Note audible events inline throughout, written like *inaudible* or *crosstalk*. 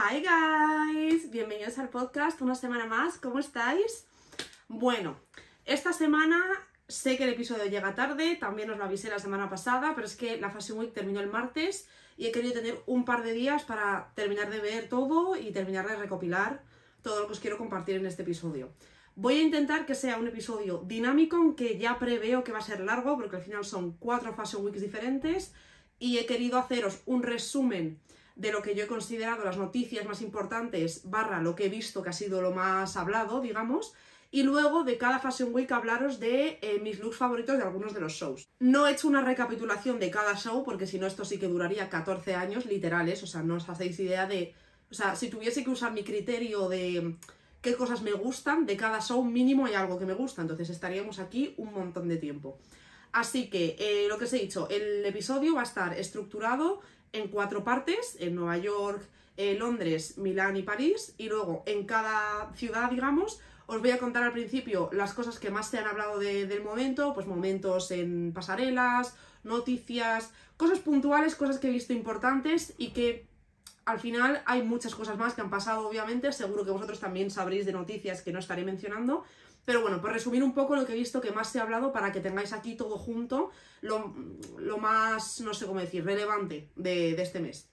Hi guys, bienvenidos al podcast una semana más, ¿cómo estáis? Bueno, esta semana sé que el episodio llega tarde, también os lo avisé la semana pasada, pero es que la Fashion Week terminó el martes y he querido tener un par de días para terminar de ver todo y terminar de recopilar todo lo que os quiero compartir en este episodio. Voy a intentar que sea un episodio dinámico, aunque ya preveo que va a ser largo, porque al final son cuatro Fashion Weeks diferentes y he querido haceros un resumen de lo que yo he considerado las noticias más importantes, barra lo que he visto que ha sido lo más hablado, digamos, y luego de cada Fashion Week hablaros de eh, mis looks favoritos de algunos de los shows. No he hecho una recapitulación de cada show, porque si no esto sí que duraría 14 años literales, o sea, no os hacéis idea de... O sea, si tuviese que usar mi criterio de qué cosas me gustan, de cada show mínimo hay algo que me gusta, entonces estaríamos aquí un montón de tiempo. Así que, eh, lo que os he dicho, el episodio va a estar estructurado en cuatro partes, en Nueva York, eh, Londres, Milán y París, y luego en cada ciudad, digamos, os voy a contar al principio las cosas que más se han hablado del momento, pues momentos en pasarelas, noticias, cosas puntuales, cosas que he visto importantes y que al final hay muchas cosas más que han pasado, obviamente, seguro que vosotros también sabréis de noticias que no estaré mencionando, pero bueno, por resumir un poco lo que he visto que más se ha hablado para que tengáis aquí todo junto, lo, más, no sé cómo decir, relevante de, este mes.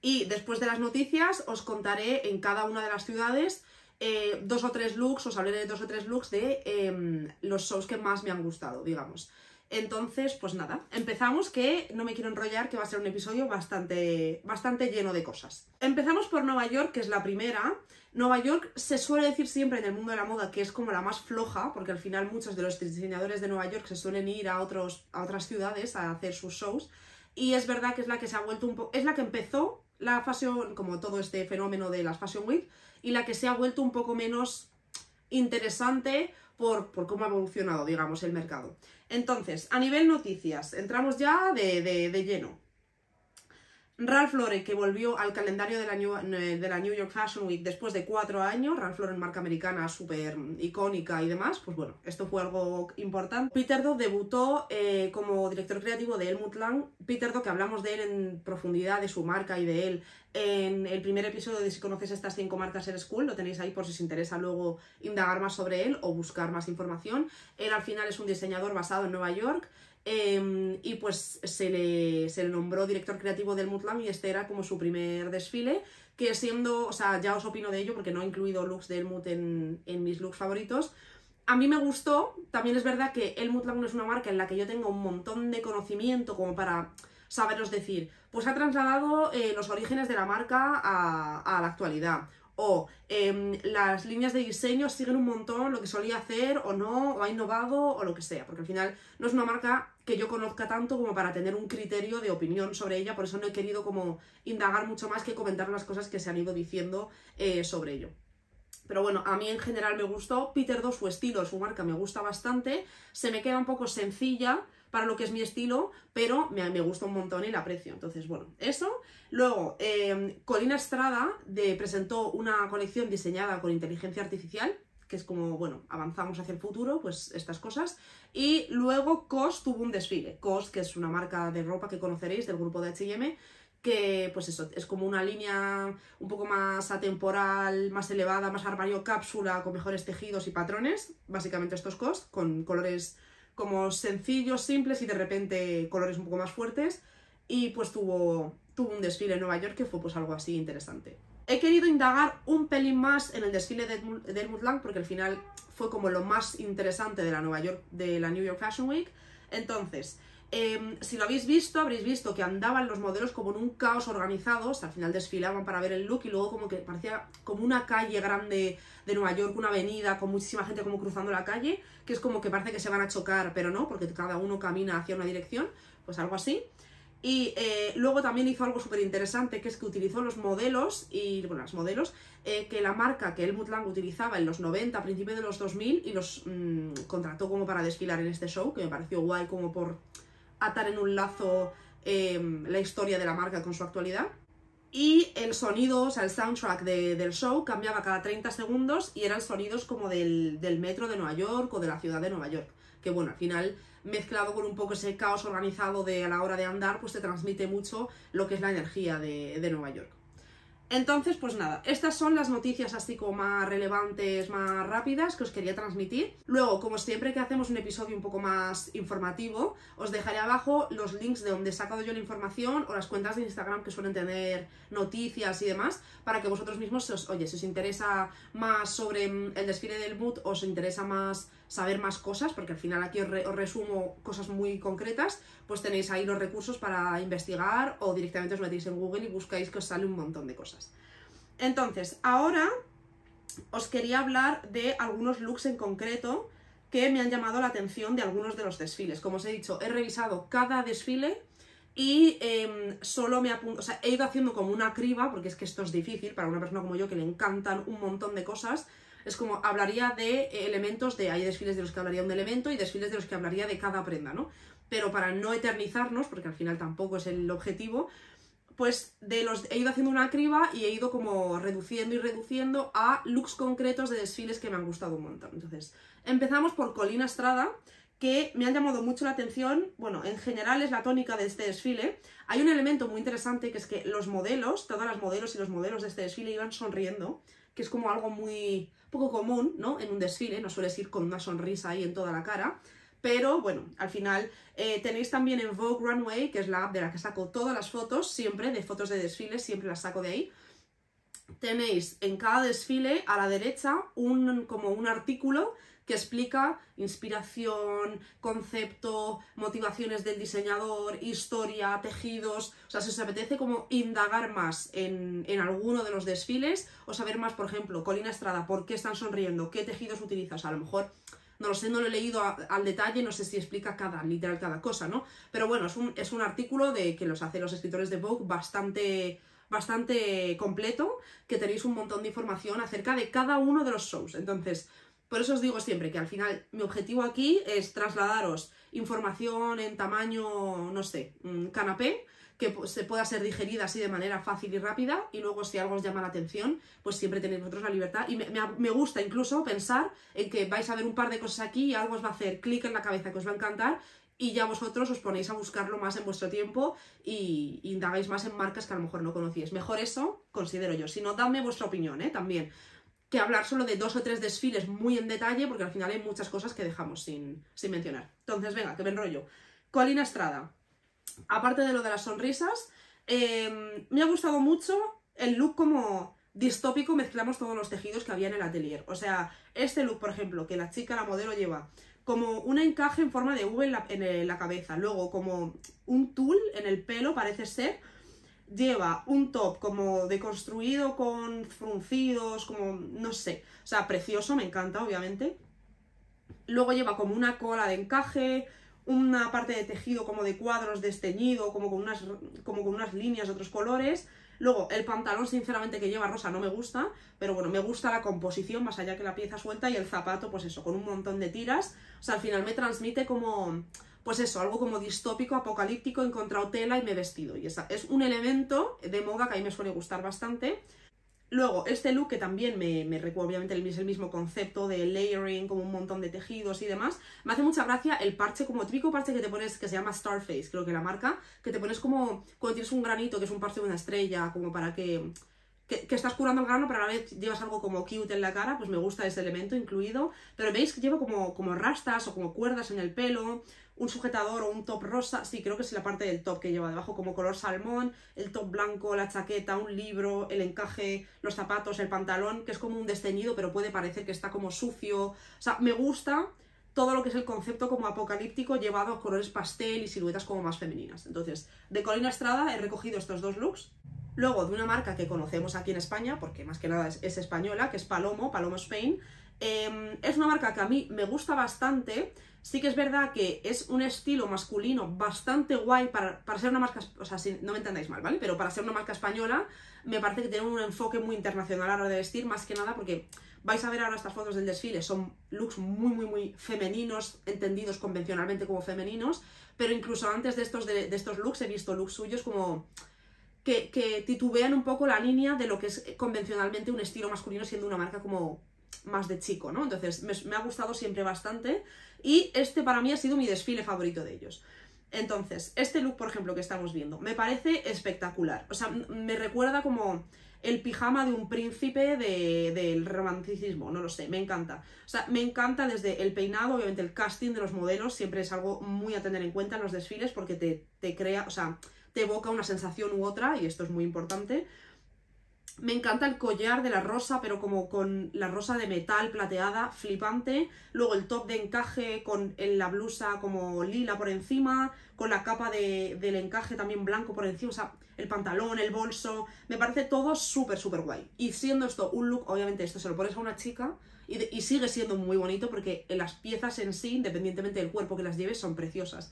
Y después de las noticias os contaré en cada una de las ciudades eh, dos o tres looks, os hablaré de dos o tres looks de em, los shows que más me han gustado, digamos. Entonces, pues nada, empezamos que no me quiero enrollar, que va a ser un episodio bastante, bastante lleno de cosas. Empezamos por Nueva York, que es la primera. Nueva York se suele decir siempre en el mundo de la moda que es como la más floja, porque al final muchos de los diseñadores de Nueva York se suelen ir a, otros, a otras ciudades a hacer sus shows. Y es verdad que es la que se ha vuelto un poco... Es la que empezó la fashion, como todo este fenómeno de las Fashion Week, y la que se ha vuelto un poco menos interesante por, cómo ha evolucionado, digamos, el mercado. Entonces, a nivel noticias, entramos ya de, de lleno. Ralph Lauren, que volvió al calendario de la, New, York Fashion Week después de cuatro años, Ralph Lauren, marca americana súper icónica y demás, pues bueno, esto fue algo importante. Peter Do debutó eh, como director creativo de Helmut Lang. Peter Do, que hablamos de él en profundidad, de su marca y de él, en el primer episodio de Si conoces estas cinco marcas eres cool, lo tenéis ahí por si os interesa luego indagar más sobre él o buscar más información. Él al final es un diseñador basado en Nueva York, Em, y pues se le, se le, nombró director creativo del Mutlam y este era como su primer desfile, que siendo, o sea, ya os opino de ello porque no he incluido looks del Mut en, en, mis looks favoritos. A mí me gustó, también es verdad que el Mutlam no es una marca en la que yo tengo un montón de conocimiento como para saberos decir, pues ha trasladado eh, los orígenes de la marca a, a la actualidad. O em, las líneas de diseño siguen un montón lo que solía hacer o no, o ha innovado o lo que sea, porque al final no es una marca que yo conozca tanto como para tener un criterio de opinión sobre ella, por eso no he querido como indagar mucho más que comentar las cosas que se han ido diciendo eh, sobre ello. Pero bueno, a mí en general me gustó. Peter 2, su estilo, su marca me gusta bastante. Se me queda un poco sencilla, para lo que es mi estilo, pero me, me gusta un montón y la aprecio. Entonces, bueno, eso. Luego, eh, Colina Estrada de, presentó una colección diseñada con inteligencia artificial, que es como, bueno, avanzamos hacia el futuro, pues estas cosas. Y luego COS tuvo un desfile. COS, que es una marca de ropa que conoceréis del grupo de H&M, que pues eso, es como una línea un poco más atemporal, más elevada, más armario cápsula, con mejores tejidos y patrones, básicamente estos COS, con colores como sencillos, simples y de repente colores un poco más fuertes. Y pues tuvo, tuvo un desfile en Nueva York que fue pues algo así interesante. He querido indagar un pelín más en el desfile de, de Lang porque al final fue como lo más interesante de la, Nueva York, New York Fashion Week. Entonces, Em, si lo habéis visto, habréis visto que andaban los modelos como en un caos organizado, hasta al final desfilaban para ver el look y luego como que parecía como una calle grande de Nueva York, una avenida con muchísima gente como cruzando la calle, que es como que parece que se van a chocar, pero no, porque cada uno camina hacia una dirección, pues algo así. Y eh, luego también hizo algo súper interesante, que es que utilizó los modelos, y bueno, los modelos, eh, que la marca que Helmut Lang utilizaba en los 90, a principios de los 2000, y los mm, contrató como para desfilar en este show, que me pareció guay como por atar en un lazo em, la historia de la marca con su actualidad. Y el sonido, o sea, el soundtrack del show cambiaba cada 30 segundos y eran sonidos como del, metro de Nueva York o de la ciudad de Nueva York. Que bueno, al final, mezclado con un poco ese caos organizado de a la hora de andar, pues te transmite mucho lo que es la energía de, Nueva York. Entonces, pues nada, estas son las noticias así como más relevantes, más rápidas que os quería transmitir. Luego, como siempre que hacemos un episodio un poco más informativo, os dejaré abajo los links de donde he sacado yo la información o las cuentas de Instagram que suelen tener noticias y demás, para que vosotros mismos, os, oye, si os interesa más sobre mm, el desfile del mood, os interesa más saber más cosas, porque al final aquí os, resumo cosas muy concretas, pues tenéis ahí los recursos para investigar o directamente os metéis en Google y buscáis que os sale un montón de cosas. Entonces, ahora os quería hablar de algunos looks en concreto que me han llamado la atención de algunos de los desfiles. Como os he dicho, he revisado cada desfile y em, solo me apunto, o sea, he ido haciendo como una criba, porque es que esto es difícil para una persona como yo que le encantan un montón de cosas, es como hablaría de eh, elementos, de hay desfiles de los que hablaría un elemento y desfiles de los que hablaría de cada prenda, ¿no? Pero para no eternizarnos, porque al final tampoco es el objetivo, pues de los he ido haciendo una criba y he ido como reduciendo y reduciendo a looks concretos de desfiles que me han gustado un montón. Entonces, empezamos por Colina Estrada, que me han llamado mucho la atención, bueno, en general es la tónica de este desfile. Hay un elemento muy interesante que es que los modelos, todas las modelos y los modelos de este desfile iban sonriendo, que es como algo muy poco común, ¿no? En un desfile, no sueles ir con una sonrisa ahí en toda la cara. Pero bueno, al final eh, tenéis también en Vogue Runway, que es la app de la que saco todas las fotos, siempre de fotos de desfiles, siempre las saco de ahí. Tenéis en cada desfile a la derecha un, como un artículo que explica inspiración, concepto, motivaciones del diseñador, historia, tejidos. O sea, si os apetece como indagar más en, alguno de los desfiles o saber más, por ejemplo, Colina Estrada, por qué están sonriendo, qué tejidos utilizas, a lo mejor no lo sé, no lo he leído al detalle, no sé si explica cada, literal cada cosa, ¿no? Pero bueno, es un, es un artículo de que los hacen los escritores de Vogue bastante bastante completo, que tenéis un montón de información acerca de cada uno de los shows. Entonces, por eso os digo siempre que al final mi objetivo aquí es trasladaros información en tamaño, no sé, canapé, que se pueda ser digerida así de manera fácil y rápida y luego si algo os llama la atención, pues siempre tenéis vosotros la libertad y me, gusta incluso pensar en que vais a ver un par de cosas aquí y algo os va a hacer clic en la cabeza que os va a encantar y ya vosotros os ponéis a buscarlo más en vuestro tiempo y, indagáis más en marcas que a lo mejor no conocíais. Mejor eso, considero yo. Si no, dadme vuestra opinión, ¿eh? También hablar solo de dos o tres desfiles muy en detalle, porque al final hay muchas cosas que dejamos sin, mencionar. Entonces, venga, que me enrollo. Colina Estrada. Aparte de lo de las sonrisas, em, me ha gustado mucho el look como distópico, mezclamos todos los tejidos que había en el atelier. O sea, este look, por ejemplo, que la chica, la modelo, lleva como un encaje en forma de V en la, en la cabeza, luego como un tul en el pelo, parece ser, lleva un top como deconstruido con fruncidos, como no sé, o sea, precioso, me encanta, obviamente. Luego lleva como una cola de encaje, una parte de tejido como de cuadros desteñido, como con unas, como con unas líneas de otros colores. Luego, el pantalón, sinceramente, que lleva rosa no me gusta, pero bueno, me gusta la composición, más allá que la pieza suelta, y el zapato, pues eso, con un montón de tiras. O sea, al final me transmite como pues eso, algo como distópico, apocalíptico, he encontrado tela y me he vestido. Y esa es un elemento de moda que a mí me suele gustar bastante. Luego, este look que también me, me recuerda, obviamente es el mismo concepto de layering, como un montón de tejidos y demás. Me hace mucha gracia el parche, como típico parche que te pones, que se llama Starface, creo que la marca, que te pones como cuando tienes un granito, que es un parche de una estrella, como para que que, estás curando el grano, pero a la vez llevas algo como cute en la cara, pues me gusta ese elemento incluido. Pero veis que lleva como, como rastas o como cuerdas en el pelo, un sujetador o un top rosa, sí, creo que es la parte del top que lleva debajo, como color salmón, el top blanco, la chaqueta, un libro, el encaje, los zapatos, el pantalón, que es como un desteñido, pero puede parecer que está como sucio. O sea, me gusta todo lo que es el concepto como apocalíptico llevado a colores pastel y siluetas como más femeninas. Entonces, de Colina Estrada he recogido estos dos looks. Luego, de una marca que conocemos aquí en España, porque más que nada es, española, que es Palomo, Palomo Spain. Em, es una marca que a mí me gusta bastante Sí que es verdad que es un estilo masculino bastante guay para, ser una marca, o sea, si, no me entendáis mal, ¿vale? Pero para ser una marca española me parece que tiene un enfoque muy internacional a la hora de vestir, más que nada porque vais a ver ahora estas fotos del desfile, son looks muy, muy, muy femeninos, entendidos convencionalmente como femeninos, pero incluso antes de estos, de, estos looks he visto looks suyos como... Que, titubean un poco la línea de lo que es convencionalmente un estilo masculino siendo una marca como más de chico, ¿no? Entonces me, ha gustado siempre bastante y este para mí ha sido mi desfile favorito de ellos. Entonces, este look, por ejemplo, que estamos viendo, me parece espectacular. O sea, me recuerda como el pijama de un príncipe del romanticismo, no lo sé, me encanta. O sea, me encanta desde el peinado, obviamente el casting de los modelos siempre es algo muy a tener en cuenta en los desfiles porque te, te crea, o sea, te evoca una sensación u otra y esto es muy importante. Me encanta el collar de la rosa, pero como con la rosa de metal plateada, flipante. Luego el top de encaje con la blusa como lila por encima, con la capa de, del encaje también blanco por encima, o sea, el pantalón, el bolso. Me parece todo súper, súper guay. Y siendo esto un look, obviamente esto se lo pones a una chica y, y sigue siendo muy bonito porque las piezas en sí, independientemente del cuerpo que las lleves, son preciosas.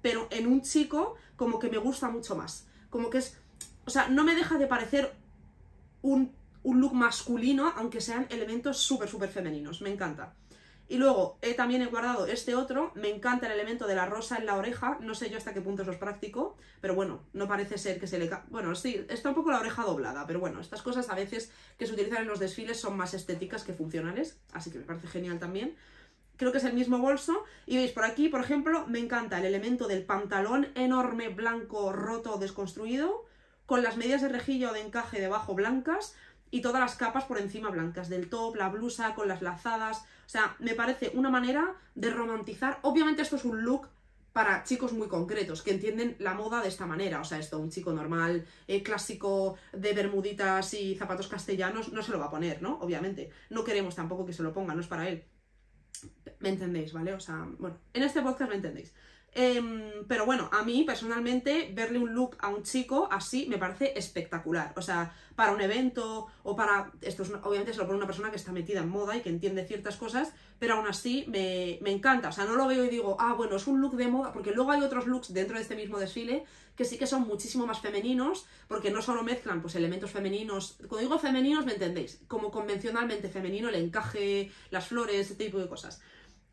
Pero en un chico, como que me gusta mucho más. Como que es. O sea, no me deja de parecer un, look masculino, aunque sean elementos súper, súper femeninos. Me encanta. Y luego he también he guardado este otro, me encanta el elemento de la rosa en la oreja, no sé yo hasta qué punto eso es práctico, pero bueno, no parece ser que se le... Bueno, sí, está un poco la oreja doblada, pero bueno, estas cosas a veces que se utilizan en los desfiles son más estéticas que funcionales, así que me parece genial también. Creo que es el mismo bolso, y veis, por aquí, por ejemplo, me encanta el elemento del pantalón enorme, blanco, roto, desconstruido, con las medias de rejilla o de encaje debajo blancas y todas las capas por encima blancas, del top, la blusa, con las lazadas. O sea, me parece una manera de romantizar. Obviamente esto es un look para chicos muy concretos, que entienden la moda de esta manera. O sea, esto, un chico normal, eh, clásico de bermuditas y zapatos castellanos, no se lo va a poner, ¿no? Obviamente. No queremos tampoco que se lo ponga, no es para él. ¿Me entendéis, vale? O sea, bueno, en este podcast me entendéis. Em, pero bueno, a mí personalmente verle un look a un chico así me parece espectacular. O sea, para un evento o para... Esto es, obviamente se lo pone una persona que está metida en moda y que entiende ciertas cosas, pero aún así me, me, encanta. O sea, no lo veo y digo, ah, bueno, es un look de moda, porque luego hay otros looks dentro de este mismo desfile que sí que son muchísimo más femeninos, porque no solo mezclan pues elementos femeninos, cuando digo femeninos me entendéis, como convencionalmente femenino, el encaje, las flores, ese tipo de cosas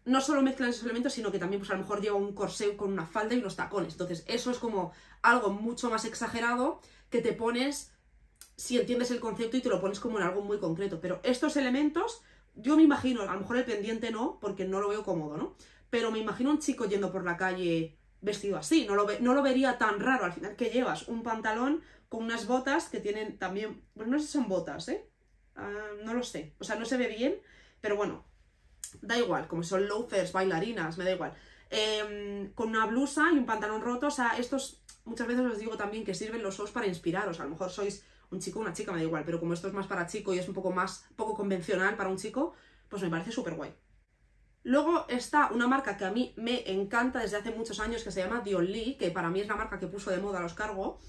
no solo mezclan esos elementos, sino que también pues a lo mejor lleva un corsé con una falda y unos tacones. Entonces, eso es como algo mucho más exagerado que te pones si entiendes el concepto y te lo pones como en algo muy concreto. Pero estos elementos, yo me imagino, a lo mejor el pendiente no, porque no lo veo cómodo, ¿no? Pero me imagino un chico yendo por la calle vestido así, no lo, no lo vería tan raro al final que llevas un pantalón con unas botas que tienen también, bueno, no sé si son botas, ¿eh? Ah, no lo sé, o sea, no se ve bien, pero bueno, da igual, como son loafers, bailarinas, me da igual. Em, con una blusa y un pantalón roto, o sea, estos muchas veces os digo también que sirven los ojos para inspiraros. A lo mejor sois un chico o una chica, me da igual, pero como esto es más para chico y es un poco más poco convencional para un chico, pues me parece súper guay. Luego está una marca que a mí me encanta desde hace muchos años que se llama Dion Lee, que para mí es la marca que puso de moda los cargo,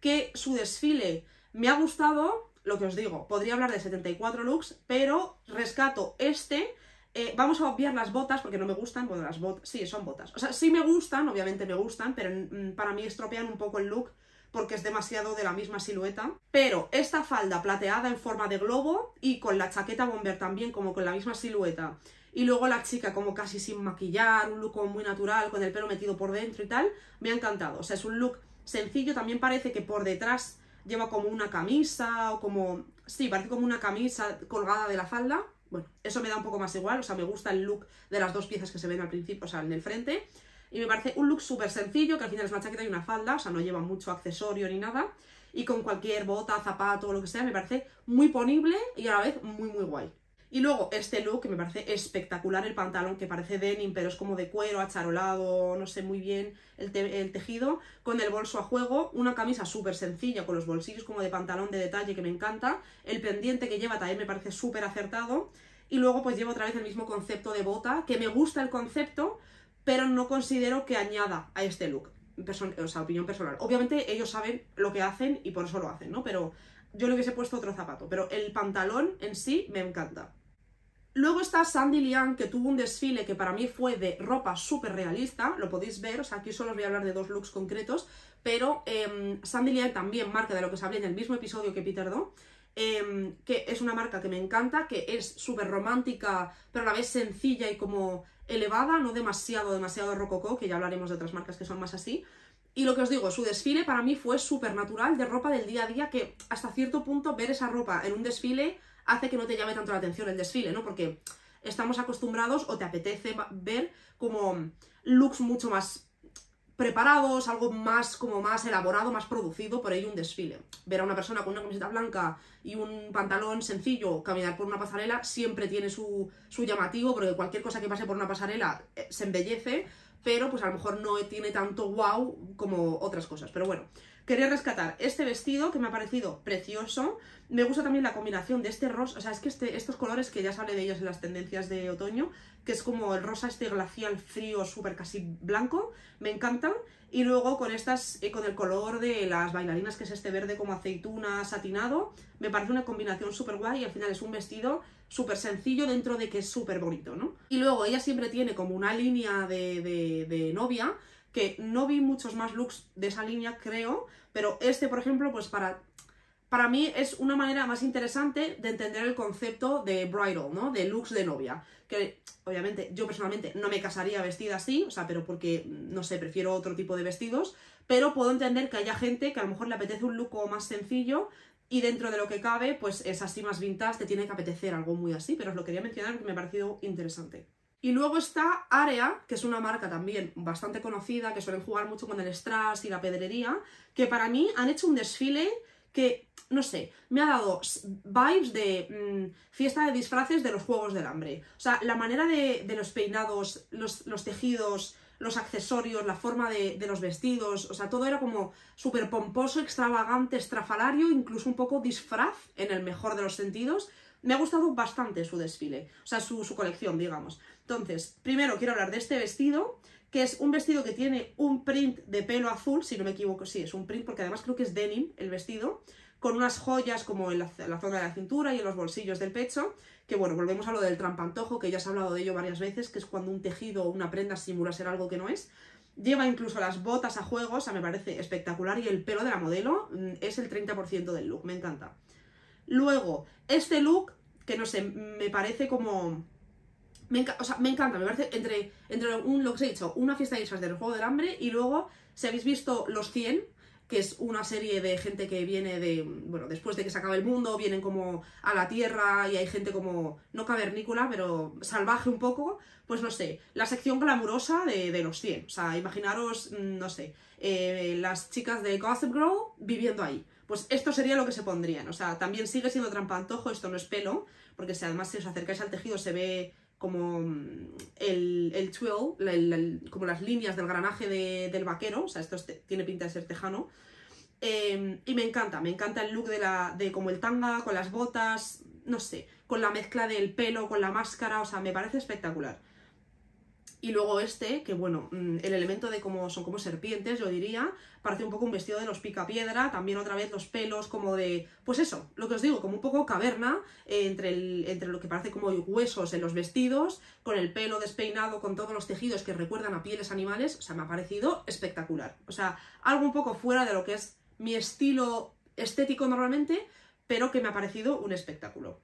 que su desfile me ha gustado, lo que os digo, podría hablar de 74 looks, pero rescato este eh, vamos a obviar las botas porque no me gustan. Bueno, las botas, sí, son botas. O sea, sí me gustan, obviamente me gustan, pero mm, para mí estropean un poco el look porque es demasiado de la misma silueta. Pero esta falda plateada en forma de globo y con la chaqueta bomber también como con la misma silueta. Y luego la chica como casi sin maquillar, un look muy natural, con el pelo metido por dentro y tal, me ha encantado. O sea, es un look sencillo, también parece que por detrás lleva como una camisa o como... Sí, parece como una camisa colgada de la falda bueno, eso me da un poco más igual, o sea, me gusta el look de las dos piezas que se ven al principio, o sea, en el frente. Y me parece un look súper sencillo, que al final es una chaqueta y una falda, o sea, no lleva mucho accesorio ni nada. Y con cualquier bota, zapato o lo que sea, me parece muy ponible y a la vez muy, muy guay. Y luego este look que me parece espectacular, el pantalón que parece denim, pero es como de cuero, acharolado, no sé muy bien el, tejido, con el bolso a juego, una camisa súper sencilla, con los bolsillos como de pantalón de detalle que me encanta, el pendiente que lleva también me parece súper acertado, y luego pues lleva otra vez el mismo concepto de bota, que me gusta el concepto, pero no considero que añada a este look. o sea, opinión personal. Obviamente ellos saben lo que hacen y por eso lo hacen, ¿no? Pero yo le hubiese puesto otro zapato, pero el pantalón en sí me encanta. Luego está Sandy Liang, que tuvo un desfile que para mí fue de ropa súper realista, lo podéis ver, o sea, aquí solo os voy a hablar de dos looks concretos, pero eh, Sandy Liang también marca de lo que os hablé en el mismo episodio que Peter Do, em, que es una marca que me encanta, que es súper romántica, pero a la vez sencilla y como elevada, no demasiado, demasiado rococó, que ya hablaremos de otras marcas que son más así, y lo que os digo, su desfile para mí fue súper natural, de ropa del día a día, que hasta cierto punto ver esa ropa en un desfile hace que no te llame tanto la atención el desfile, ¿no? Porque estamos acostumbrados o te apetece ver como looks mucho más preparados, algo más como más elaborado, más producido, por ello un desfile. Ver a una persona con una camiseta blanca y un pantalón sencillo caminar por una pasarela siempre tiene su, su llamativo, porque cualquier cosa que pase por una pasarela eh, se embellece, pero pues a lo mejor no tiene tanto wow como otras cosas. Pero bueno, quería rescatar este vestido que me ha parecido precioso. Me gusta también la combinación de este rosa, o sea, es que este, estos colores que ya sale de ellos en las tendencias de otoño, que es como el rosa este glacial frío, súper casi blanco, me encantan. Y luego con estas, eh, con el color de las bailarinas, que es este verde como aceituna satinado, me parece una combinación súper guay y al final es un vestido súper sencillo dentro de que es súper bonito, ¿no? Y luego ella siempre tiene como una línea de, de novia, que no vi muchos más looks de esa línea, creo, pero este, por ejemplo, pues para para mí es una manera más interesante de entender el concepto de bridal, ¿no? De looks de novia. Que obviamente yo personalmente no me casaría vestida así, o sea, pero porque, no sé, prefiero otro tipo de vestidos, pero puedo entender que haya gente que a lo mejor le apetece un look más sencillo y dentro de lo que cabe, pues es así más vintage, te tiene que apetecer algo muy así, pero os lo quería mencionar porque me ha parecido interesante. Y luego está Area, que es una marca también bastante conocida, que suelen jugar mucho con el strass y la pedrería, que para mí han hecho un desfile que, no sé, me ha dado vibes de mmm, fiesta de disfraces de los Juegos del Hambre. O sea, la manera de, de los peinados, los, los, tejidos, los accesorios, la forma de, de, los vestidos, o sea, todo era como súper pomposo, extravagante, estrafalario, incluso un poco disfraz, en el mejor de los sentidos. Me ha gustado bastante su desfile, o sea, su, su colección, digamos. Entonces, primero quiero hablar de este vestido, que es un vestido que tiene un print de pelo azul, si no me equivoco, sí, es un print, porque además creo que es denim el vestido, con unas joyas como en la, en la, zona de la cintura y en los bolsillos del pecho, que bueno, volvemos a lo del trampantojo, que ya se ha hablado de ello varias veces, que es cuando un tejido o una prenda simula ser algo que no es. Lleva incluso las botas a juego, o sea, me parece espectacular, y el pelo de la modelo mm, es el 30% del look, me encanta. Luego, este look, que no sé, me parece como me, o sea, me, encanta, me parece entre, entre un, lo que os he dicho, una fiesta de disfraz del Juego del Hambre y luego, si habéis visto Los 100, que es una serie de gente que viene de, bueno, después de que se acaba el mundo, vienen como a la Tierra y hay gente como, no cavernícola, pero salvaje un poco, pues no sé, la sección glamurosa de, de Los 100, o sea, imaginaros, mm, no sé, eh, las chicas de Gossip Girl viviendo ahí. Pues esto sería lo que se pondrían, o sea, también sigue siendo trampantojo, esto no es pelo, porque si además si os acercáis al tejido se ve como mm, el, el twill, como las líneas del granaje de, del vaquero, o sea, esto es, tiene pinta de ser tejano. Eh, y me encanta, me encanta el look de, la, de como el tanga, con las botas, no sé, con la mezcla del pelo, con la máscara, o sea, me parece espectacular. Y luego este, que bueno, mm, el elemento de cómo son como serpientes, yo diría, parece un poco un vestido de los picapiedra, también otra vez los pelos como de, pues eso, lo que os digo, como un poco caverna, eh, entre, el, entre lo que parece como huesos en los vestidos, con el pelo despeinado, con todos los tejidos que recuerdan a pieles animales, o sea, me ha parecido espectacular. O sea, algo un poco fuera de lo que es mi estilo estético normalmente, pero que me ha parecido un espectáculo.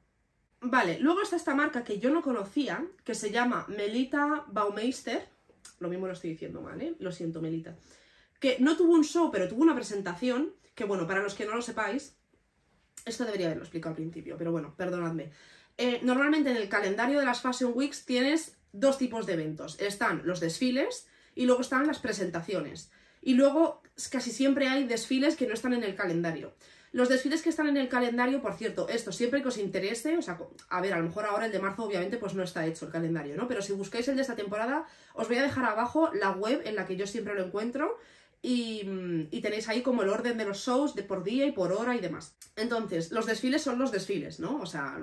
Vale, luego está esta marca que yo no conocía, que se llama Melita Baumeister. Lo mismo lo estoy diciendo mal, ¿eh? Lo siento, Melita. Que no tuvo un show, pero tuvo una presentación, que bueno, para los que no lo sepáis, esto debería haberlo explicado al principio, pero bueno, perdonadme. Eh, normalmente en el calendario de las Fashion Weeks tienes dos tipos de eventos. Están los desfiles y luego están las presentaciones. Y luego casi siempre hay desfiles que no están en el calendario. Los desfiles que están en el calendario, por cierto, esto siempre que os interese, o sea, a ver, a lo mejor ahora el de marzo obviamente pues no está hecho el calendario, ¿no? Pero si buscáis el de esta temporada, os voy a dejar abajo la web en la que yo siempre lo encuentro y, y, tenéis ahí como el orden de los shows de por día y por hora y demás. Entonces, los desfiles son los desfiles, ¿no? O sea,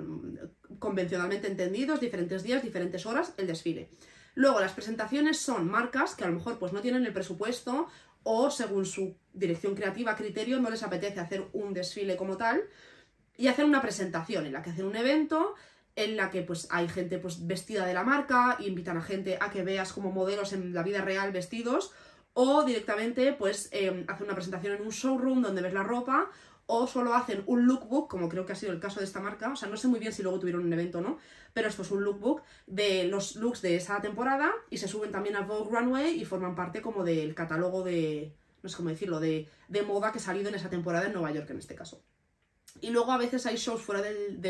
convencionalmente entendidos, diferentes días, diferentes horas, el desfile. Luego, las presentaciones son marcas que a lo mejor pues no tienen el presupuesto o según su dirección creativa, criterio, no les apetece hacer un desfile como tal y hacer una presentación en la que hacen un evento en la que pues hay gente pues vestida de la marca y invitan a gente a que veas como modelos en la vida real vestidos o directamente pues eh, hacen una presentación en un showroom donde ves la ropa o solo hacen un lookbook, como creo que ha sido el caso de esta marca, o sea, no sé muy bien si luego tuvieron un evento o no, pero esto es un lookbook de los looks de esa temporada y se suben también a Vogue Runway y forman parte como del catálogo de, no sé cómo decirlo, de, de moda que ha salido en esa temporada en Nueva York en este caso. Y luego a veces hay shows fuera del,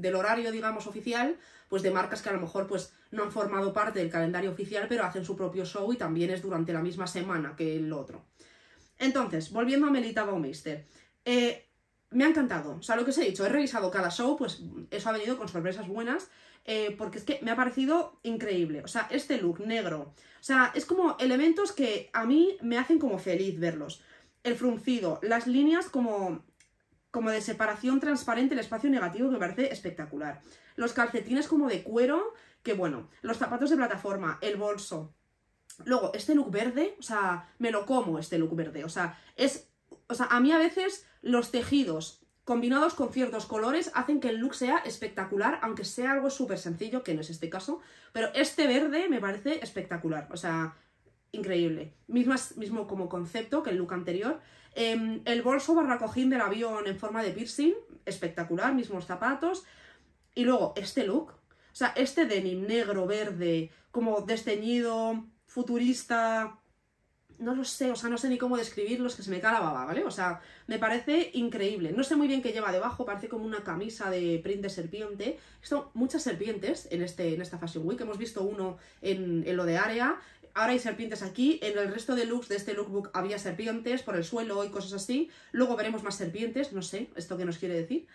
del, horario, digamos, oficial, pues de marcas que a lo mejor pues no han formado parte del calendario oficial, pero hacen su propio show y también es durante la misma semana que el otro. Entonces, volviendo a Melita Baumeister. Eh, me ha encantado. O sea, lo que os he dicho, he revisado cada show, pues eso ha venido con sorpresas buenas. Eh, porque es que me ha parecido increíble. O sea, este look negro. O sea, es como elementos que a mí me hacen como feliz verlos. El fruncido, las líneas como, como de separación transparente, el espacio negativo que me parece espectacular. Los calcetines como de cuero, que bueno. Los zapatos de plataforma, el bolso. Luego, este look verde, o sea, me lo como este look verde. O sea, es. O sea, a mí a veces los tejidos combinados con ciertos colores hacen que el look sea espectacular, aunque sea algo súper sencillo, que no es este caso, pero este verde me parece espectacular, o sea, increíble. Mismo, mismo como concepto que el look anterior. Em, el bolso barra cojín del avión en forma de piercing, espectacular, mismos zapatos. Y luego este look, o sea, este denim negro, verde, como desteñido, futurista, no lo sé, o sea, no sé ni cómo describirlos, que se me cae la baba, ¿vale? O sea, me parece increíble. No sé muy bien qué lleva debajo, parece como una camisa de print de serpiente. Esto, muchas serpientes en, este, en esta Fashion Week, hemos visto uno en, en lo de área, ahora hay serpientes aquí, en el resto de looks de este lookbook había serpientes por el suelo y cosas así, luego veremos más serpientes, no sé, esto qué nos quiere decir.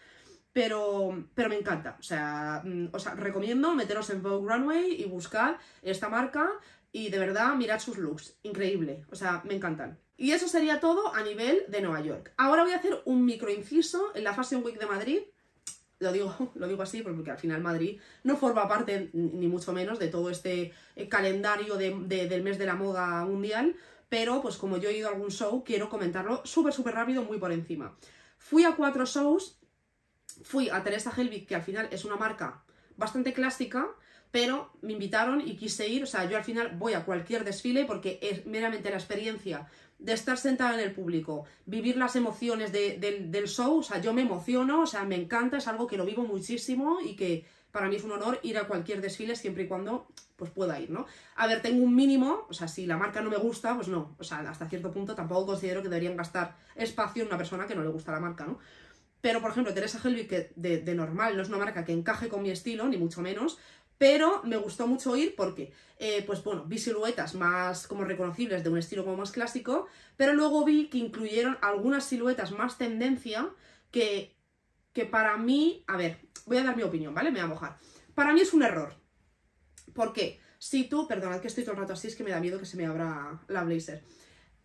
Pero, pero me encanta, o sea, mm, os recomiendo meteros en Vogue Runway y buscar esta marca y de verdad, mirad sus looks, increíble, o sea, me encantan. Y eso sería todo a nivel de Nueva York. Ahora voy a hacer un micro inciso en la Fashion Week de Madrid. Lo digo, *laughs* lo digo así porque al final Madrid no forma parte, ni mucho menos, de todo este eh, calendario del mes de la moda mundial, pero pues como yo he ido a algún show, quiero comentarlo súper, súper rápido, muy por encima. Fui a cuatro shows, fui a Teresa Helvig, que al final es una marca bastante clásica, pero me invitaron y quise ir, o sea, yo al final voy a cualquier desfile porque es meramente la experiencia de estar sentada en el público, vivir las emociones del show, o sea, yo me emociono, o sea, me encanta, es algo que lo vivo muchísimo y que para mí es un honor ir a cualquier desfile siempre y cuando pues pueda ir, ¿no? A ver, tengo un mínimo, o sea, si la marca no me gusta, pues no, o sea, hasta cierto punto tampoco considero que deberían gastar espacio en una persona que no le gusta la marca, ¿no? Pero, por ejemplo, Teresa Helvig, que de, de normal no es una marca que encaje con mi estilo, ni mucho menos, pero me gustó mucho ir porque, eh, pues bueno, vi siluetas más como reconocibles de un estilo como más clásico, pero luego vi que incluyeron algunas siluetas más tendencia que, que para mí, a ver, voy a dar mi opinión, ¿vale? Me voy a mojar. Para mí es un error. ¿Por qué? Si tú, perdonad que estoy todo el rato así, es que me da miedo que se me abra la blazer.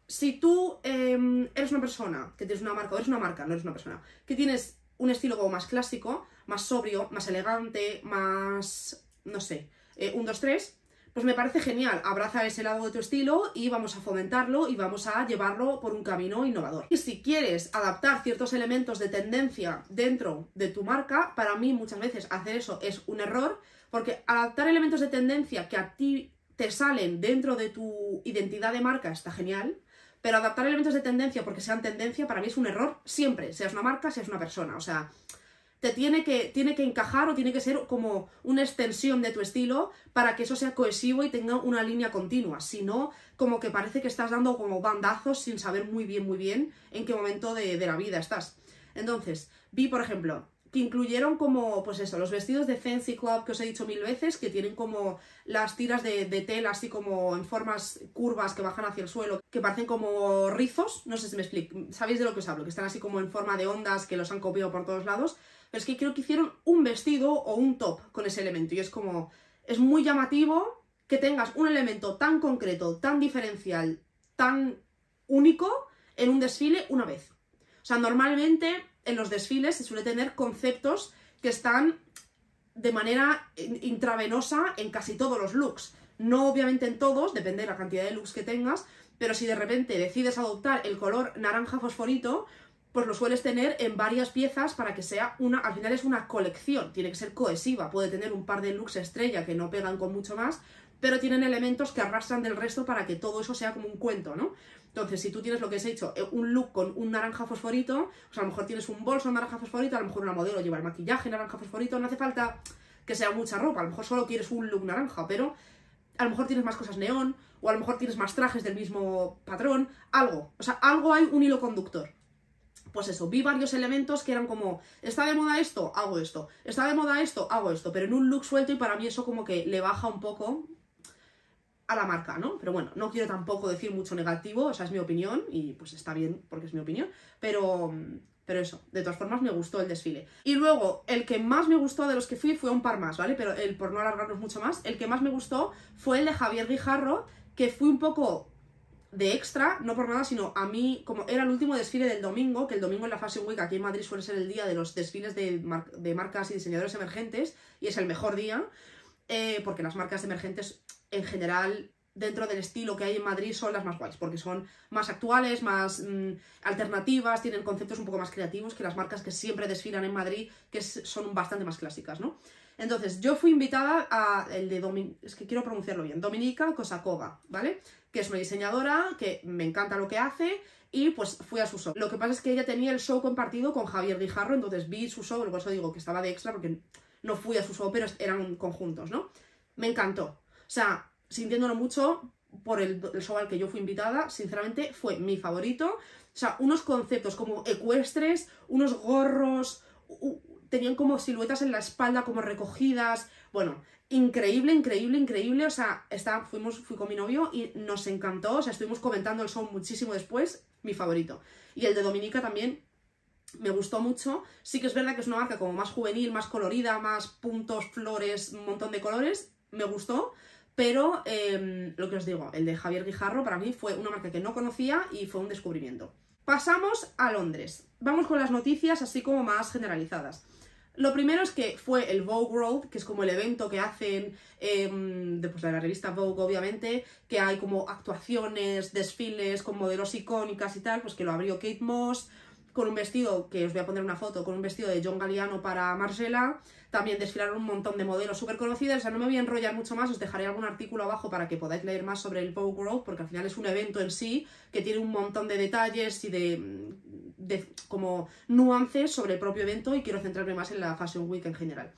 Si tú em, eres una persona que tienes una marca, o eres una marca, no eres una persona, que tienes un estilo como más clásico, más sobrio, más elegante, más no sé, eh, un, dos, tres, pues me parece genial. Abraza ese lado de tu estilo y vamos a fomentarlo y vamos a llevarlo por un camino innovador. Y si quieres adaptar ciertos elementos de tendencia dentro de tu marca, para mí muchas veces hacer eso es un error, porque adaptar elementos de tendencia que a ti te salen dentro de tu identidad de marca está genial, pero adaptar elementos de tendencia porque sean tendencia para mí es un error siempre, seas una marca, seas una persona. O sea, te tiene que, tiene que encajar o tiene que ser como una extensión de tu estilo para que eso sea cohesivo y tenga una línea continua. Si no, como que parece que estás dando como bandazos sin saber muy bien, muy bien en qué momento de, la vida estás. Entonces, vi, por ejemplo, que incluyeron como, pues eso, los vestidos de Fancy Club que os he dicho mil veces, que tienen como las tiras de, de, tela así como en formas curvas que bajan hacia el suelo, que parecen como rizos, no sé si me explico, sabéis de lo que os hablo, que están así como en forma de ondas que los han copiado por todos lados, pero es que creo que hicieron un vestido o un top con ese elemento. Y es como, es muy llamativo que tengas un elemento tan concreto, tan diferencial, tan único en un desfile una vez. O sea, normalmente en los desfiles se suele tener conceptos que están de manera intravenosa en casi todos los looks. No obviamente en todos, depende de la cantidad de looks que tengas, pero si de repente decides adoptar el color naranja fosforito, pues lo sueles tener en varias piezas para que sea una, al final es una colección, tiene que ser cohesiva, puede tener un par de looks estrella que no pegan con mucho más, pero tienen elementos que arrastran del resto para que todo eso sea como un cuento, ¿no? Entonces, si tú tienes lo que has hecho, eh, un look con un naranja fosforito, pues a lo mejor tienes un bolso naranja fosforito, a lo mejor una modelo lleva el maquillaje naranja fosforito, no hace falta que sea mucha ropa, a lo mejor solo quieres un look naranja, pero a lo mejor tienes más cosas neón, o a lo mejor tienes más trajes del mismo patrón, algo, o sea, algo hay un hilo conductor. Pues eso, vi varios elementos que eran como, está de moda esto, hago esto, está de moda esto, hago esto, pero en un look suelto y para mí eso como que le baja un poco a la marca, ¿no? Pero bueno, no quiero tampoco decir mucho negativo, o sea, es mi opinión y pues está bien porque es mi opinión, pero, pero eso, de todas formas me gustó el desfile. Y luego, el que más me gustó de los que fui fue un par más, ¿vale? Pero el, por no alargarnos mucho más, el que más me gustó fue el de Javier Guijarro, que fui un poco de extra, no por nada, sino a mí, como era el último desfile del domingo, que el domingo en la Fashion Week aquí en Madrid suele ser el día de los desfiles de, de marcas y diseñadores emergentes, y es el mejor día, eh, porque las marcas emergentes en general dentro del estilo que hay en Madrid son las más guays, porque son más actuales, más mm, alternativas, tienen conceptos un poco más creativos que las marcas que siempre desfilan en Madrid, que son bastante más clásicas, ¿no? Entonces, yo fui invitada a el de Domin es que quiero pronunciarlo bien, Dominica Kosakova, ¿vale? Que es una diseñadora que me encanta lo que hace y pues fui a su show. Lo que pasa es que ella tenía el show compartido con Javier Guijarro, entonces vi su show, por eso digo que estaba de extra porque no fui a su show, pero eran conjuntos, ¿no? Me encantó. O sea, sintiéndolo mucho por el, show al que yo fui invitada, sinceramente fue mi favorito. O sea, unos conceptos como ecuestres, unos gorros, tenían como siluetas en la espalda como recogidas. Bueno, increíble, increíble, increíble. O sea, está, fuimos, fui con mi novio y nos encantó. O sea, estuvimos comentando el show muchísimo después. Mi favorito. Y el de Dominica también me gustó mucho. Sí que es verdad que es una marca como más juvenil, más colorida, más puntos, flores, un montón de colores. Me gustó. Pero em, lo que os digo, el de Javier Guijarro para mí fue una marca que no conocía y fue un descubrimiento. Pasamos a Londres. Vamos con las noticias así como más generalizadas. Lo primero es que fue el Vogue World, que es como el evento que hacen eh, de, la revista Vogue, obviamente, que hay como actuaciones, desfiles con modelos icónicas y tal, pues que lo abrió Kate Moss, con un vestido, que os voy a poner una foto, con un vestido de John Galliano para Marcela. También desfilaron un montón de modelos súper conocidos. O sea, no me voy a enrollar mucho más, os dejaré algún artículo abajo para que podáis leer más sobre el Vogue World, porque al final es un evento en sí que tiene un montón de detalles y de, de como nuances sobre el propio evento y quiero centrarme más en la Fashion Week en general.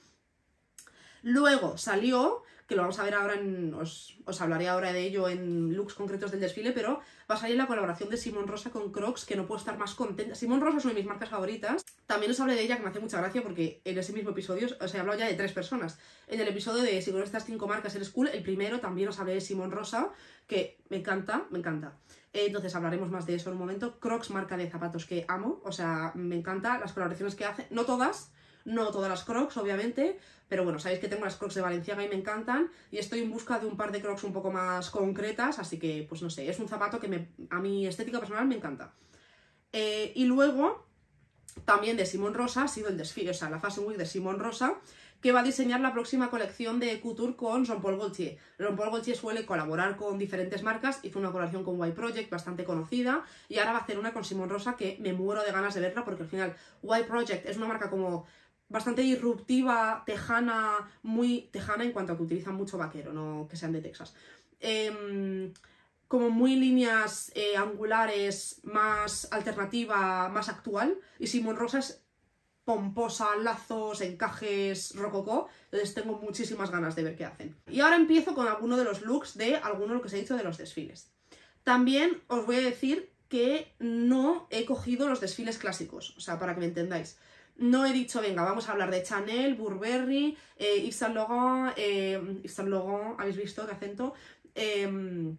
Luego salió que lo vamos a ver ahora, en, os, hablaré ahora de ello en looks concretos del desfile, pero va a salir la colaboración de Simon Rosa con Crocs, que no puedo estar más contenta. Simon Rosa es una de mis marcas favoritas. También os hablé de ella, que me hace mucha gracia, porque en ese mismo episodio os he hablado ya de tres personas. En el episodio de Si con estas cinco marcas eres cool, el primero también os hablé de Simon Rosa, que me encanta, me encanta. Entonces hablaremos más de eso en un momento. Crocs, marca de zapatos que amo, o sea, me encanta las colaboraciones que hace, no todas, no todas las crocs, obviamente, pero bueno, sabéis que tengo las crocs de Valenciaga y me encantan. Y estoy en busca de un par de crocs un poco más concretas, así que, pues no sé, es un zapato que me, a mi estética personal me encanta. Eh, y luego, también de Simón Rosa ha sido el desfile, o sea, la Fashion Week de Simón Rosa, que va a diseñar la próxima colección de couture con Jean-Paul Gaultier. Jean-Paul Gaultier suele colaborar con diferentes marcas, hizo una colaboración con Y Project bastante conocida y ahora va a hacer una con Simón Rosa que me muero de ganas de verla porque al final Y Project es una marca como bastante disruptiva, tejana, muy tejana en cuanto a que utilizan mucho vaquero, no que sean de Texas. Em, como muy líneas eh, angulares, más alternativa, más actual. Y Simón Rosa es pomposa, lazos, encajes, rococó. Entonces tengo muchísimas ganas de ver qué hacen. Y ahora empiezo con alguno de los looks de alguno de lo que se ha dicho de los desfiles. También os voy a decir que no he cogido los desfiles clásicos, o sea, para que me entendáis. No he dicho, venga, vamos a hablar de Chanel, Burberry, eh, Yves Saint Laurent, eh, Saint Laurent, ¿habéis visto qué acento? Em,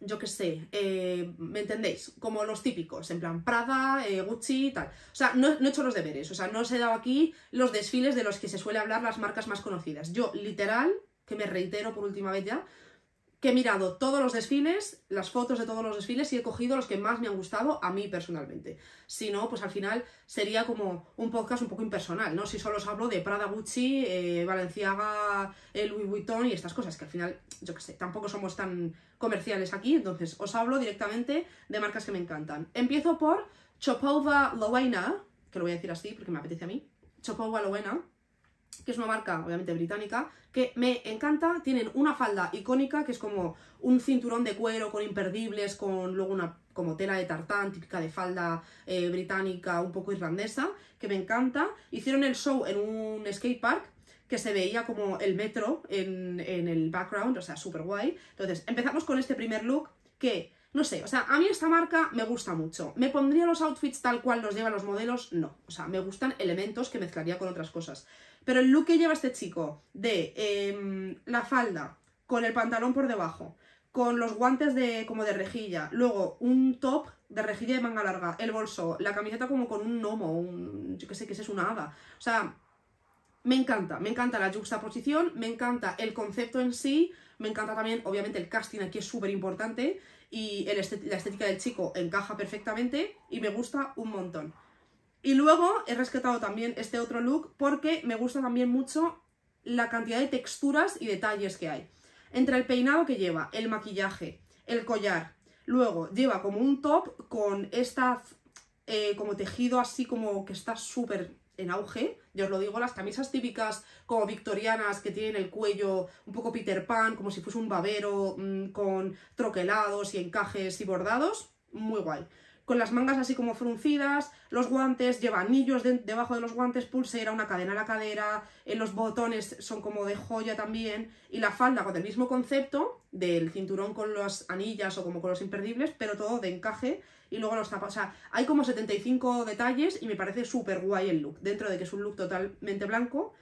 yo qué sé, eh, ¿me entendéis? Como los típicos, en plan Prada, eh, Gucci y tal. O sea, no, no, he hecho los deberes, o sea, no os he dado aquí los desfiles de los que se suele hablar las marcas más conocidas. Yo, literal, que me reitero por última vez ya, que he mirado todos los desfiles, las fotos de todos los desfiles y he cogido los que más me han gustado a mí personalmente. Si no, pues al final sería como un podcast un poco impersonal, ¿no? Si solo os hablo de Prada, Gucci, eh, Valenciaga, el Louis Vuitton y estas cosas, que al final, yo qué sé, tampoco somos tan comerciales aquí, entonces os hablo directamente de marcas que me encantan. Empiezo por Chopova Lowena, que lo voy a decir así porque me apetece a mí, Chopova Lowena, que es una marca obviamente británica, que me encanta. Tienen una falda icónica, que es como un cinturón de cuero con imperdibles, con luego una como tela de tartán, típica de falda eh, británica, un poco irlandesa, que me encanta. Hicieron el show en un skate park que se veía como el metro en, en el background, o sea, súper guay. Entonces, empezamos con este primer look que no sé, o sea, a mí esta marca me gusta mucho. ¿Me pondría los outfits tal cual los llevan los modelos? No. O sea, me gustan elementos que mezclaría con otras cosas. Pero el look que lleva este chico de em, la falda con el pantalón por debajo, con los guantes de como de rejilla, luego un top de rejilla de manga larga, el bolso, la camiseta como con un gnomo, un, yo qué sé, que es una hada. O sea, me encanta, me encanta la juxtaposición, me encanta el concepto en sí, me encanta también, obviamente, el casting aquí es súper importante y la estética del chico encaja perfectamente y me gusta un montón. Y luego he rescatado también este otro look porque me gusta también mucho la cantidad de texturas y detalles que hay. Entre el peinado que lleva, el maquillaje, el collar, luego lleva como un top con esta eh, como tejido así como que está súper en auge, yo os lo digo, las camisas típicas como victorianas que tienen el cuello un poco Peter Pan, como si fuese un babero mm, con troquelados y encajes y bordados, muy guay. Con las mangas así como fruncidas, los guantes, lleva anillos debajo de los guantes, pulsera, una cadena a la cadera, en los botones son como de joya también, y la falda con el mismo concepto del cinturón con las anillas o como con los imperdibles, pero todo de encaje y luego los zapatos. O sea, hay como 75 detalles y me parece súper guay el look. Dentro de que es un look totalmente blanco,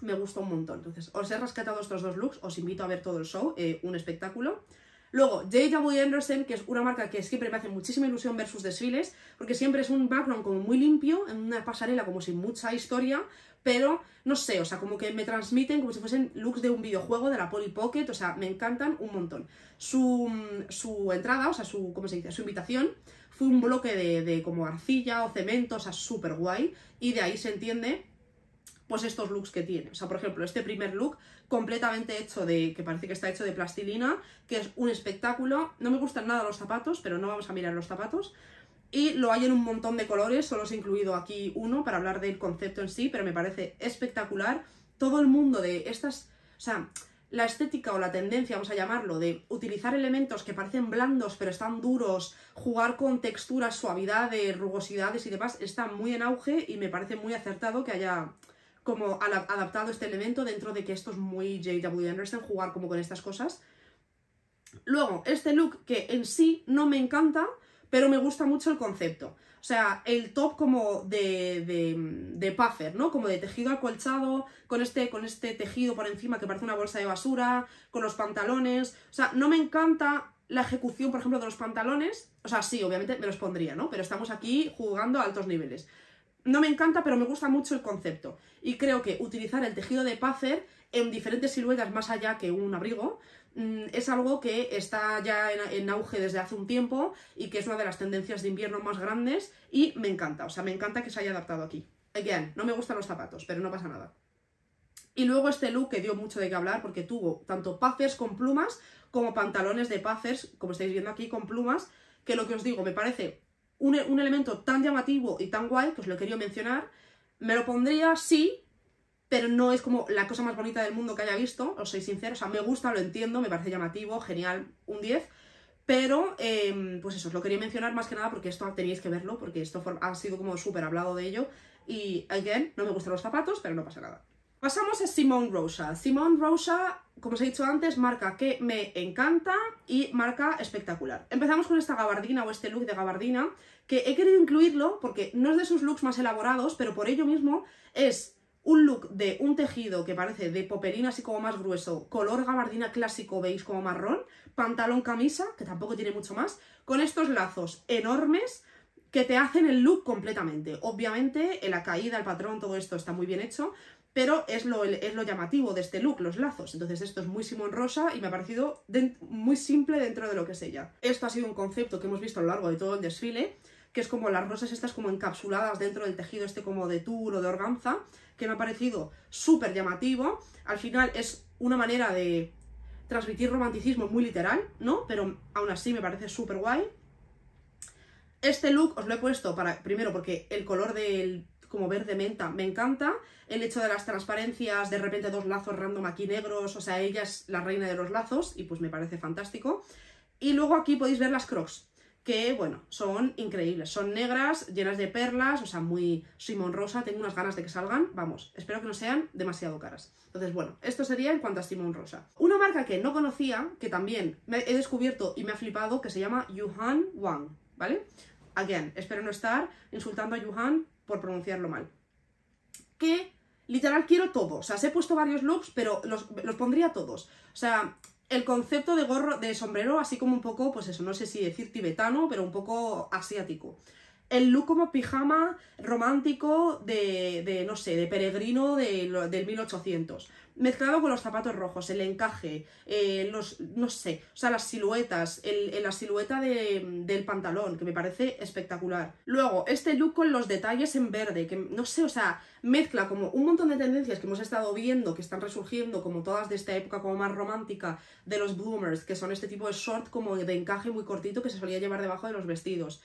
me gusta un montón. Entonces, os he rescatado estos dos looks, os invito a ver todo el show, eh, un espectáculo. Luego, J.W. Anderson, que es una marca que siempre me hace muchísima ilusión ver sus desfiles, porque siempre es un background como muy limpio, en una pasarela como sin mucha historia, pero no sé, o sea, como que me transmiten como si fuesen looks de un videojuego, de la Polly Pocket, o sea, me encantan un montón. Su, su entrada, o sea, su, ¿cómo se dice? Su invitación fue un bloque de, de como arcilla o cemento, o sea, súper guay, y de ahí se entiende pues estos looks que tiene. O sea, por ejemplo, este primer look completamente hecho de, que parece que está hecho de plastilina, que es un espectáculo. No me gustan nada los zapatos, pero no vamos a mirar los zapatos. Y lo hay en un montón de colores, solo os he incluido aquí uno para hablar del concepto en sí, pero me parece espectacular. Todo el mundo de estas, o sea, la estética o la tendencia, vamos a llamarlo, de utilizar elementos que parecen blandos pero están duros, jugar con texturas, suavidades, rugosidades y demás, está muy en auge y me parece muy acertado que haya como adaptado este elemento dentro de que esto es muy J.W. Anderson, jugar como con estas cosas. Luego, este look que en sí no me encanta, pero me gusta mucho el concepto. O sea, el top como de, de, de puffer, ¿no? Como de tejido acolchado, con este, con este tejido por encima que parece una bolsa de basura, con los pantalones. O sea, no me encanta la ejecución, por ejemplo, de los pantalones. O sea, sí, obviamente me los pondría, ¿no? Pero estamos aquí jugando a altos niveles. No me encanta, pero me gusta mucho el concepto. Y creo que utilizar el tejido de puffer en diferentes siluetas más allá que un abrigo, Mm, es algo que está ya en, auge desde hace un tiempo y que es una de las tendencias de invierno más grandes y me encanta, o sea, me encanta que se haya adaptado aquí. Again, no me gustan los zapatos, pero no pasa nada. Y luego este look que dio mucho de qué hablar porque tuvo tanto puffers con plumas como pantalones de puffers, como estáis viendo aquí, con plumas, que lo que os digo, me parece un, elemento tan llamativo y tan guay, que os lo he querido mencionar, me lo pondría sí, pero no es como la cosa más bonita del mundo que haya visto, os soy sincero, o sea, me gusta, lo entiendo, me parece llamativo, genial, un 10, pero, em, pues eso, os lo quería mencionar más que nada porque esto teníais que verlo, porque esto ha sido como súper hablado de ello, y, again, no me gustan los zapatos, pero no pasa nada. Pasamos a Simone Rosa. Simone Rosa, como os he dicho antes, marca que me encanta y marca espectacular. Empezamos con esta gabardina o este look de gabardina, que he querido incluirlo porque no es de sus looks más elaborados, pero por ello mismo es un look de un tejido que parece de popelina así como más grueso, color gabardina clásico, veis como marrón, pantalón camisa, que tampoco tiene mucho más, con estos lazos enormes que te hacen el look completamente. Obviamente, en la caída, el patrón, todo esto está muy bien hecho, pero es lo, es lo llamativo de este look, los lazos. Entonces esto es muy Simón Rosa y me ha parecido muy simple dentro de lo que es ella. Esto ha sido un concepto que hemos visto a lo largo de todo el desfile, que es como las rosas estas como encapsuladas dentro del tejido este como de tul o de organza, que me ha parecido súper llamativo. Al final es una manera de transmitir romanticismo muy literal, ¿no? Pero aún así me parece súper guay. Este look os lo he puesto para, primero porque el color del como verde menta me encanta, el hecho de las transparencias, de repente dos lazos random aquí negros, o sea, ella es la reina de los lazos y pues me parece fantástico. Y luego aquí podéis ver las crocs, que, bueno, son increíbles. Son negras, llenas de perlas, o sea, muy Simon Rosa. Tengo unas ganas de que salgan. Vamos, espero que no sean demasiado caras. Entonces, bueno, esto sería en cuanto a Simon Rosa. Una marca que no conocía, que también me he descubierto y me ha flipado, que se llama Yuhan Wang, ¿vale? Again, espero no estar insultando a Yuhan por pronunciarlo mal. Que literal quiero todo. O sea, se he puesto varios looks, pero los, los pondría todos. O sea, el concepto de gorro, de sombrero, así como un poco, pues eso, no sé si decir tibetano, pero un poco asiático. El look como pijama romántico de, de no sé, de peregrino de, del 1800 mezclado con los zapatos rojos, el encaje, eh, los, no sé, o sea, las siluetas, el, la silueta del pantalón, que me parece espectacular. Luego, este look con los detalles en verde, que no sé, o sea, mezcla como un montón de tendencias que hemos estado viendo, que están resurgiendo, como todas de esta época como más romántica, de los boomers, que son este tipo de short como de encaje muy cortito que se solía llevar debajo de los vestidos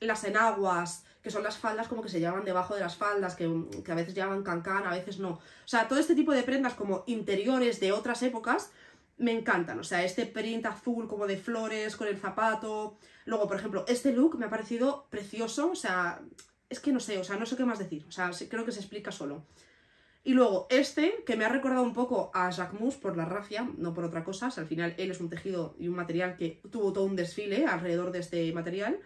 las enaguas, que son las faldas como que se llevan debajo de las faldas, que, a veces llevan cancán, a veces no. O sea, todo este tipo de prendas como interiores de otras épocas me encantan. O sea, este print azul como de flores con el zapato. Luego, por ejemplo, este look me ha parecido precioso. O sea, es que no sé, o sea, no sé qué más decir. O sea, creo que se explica solo. Y luego este, que me ha recordado un poco a Jacquemus por la rafia, no por otra cosa. al final él es un tejido y un material que tuvo todo un desfile alrededor de este material.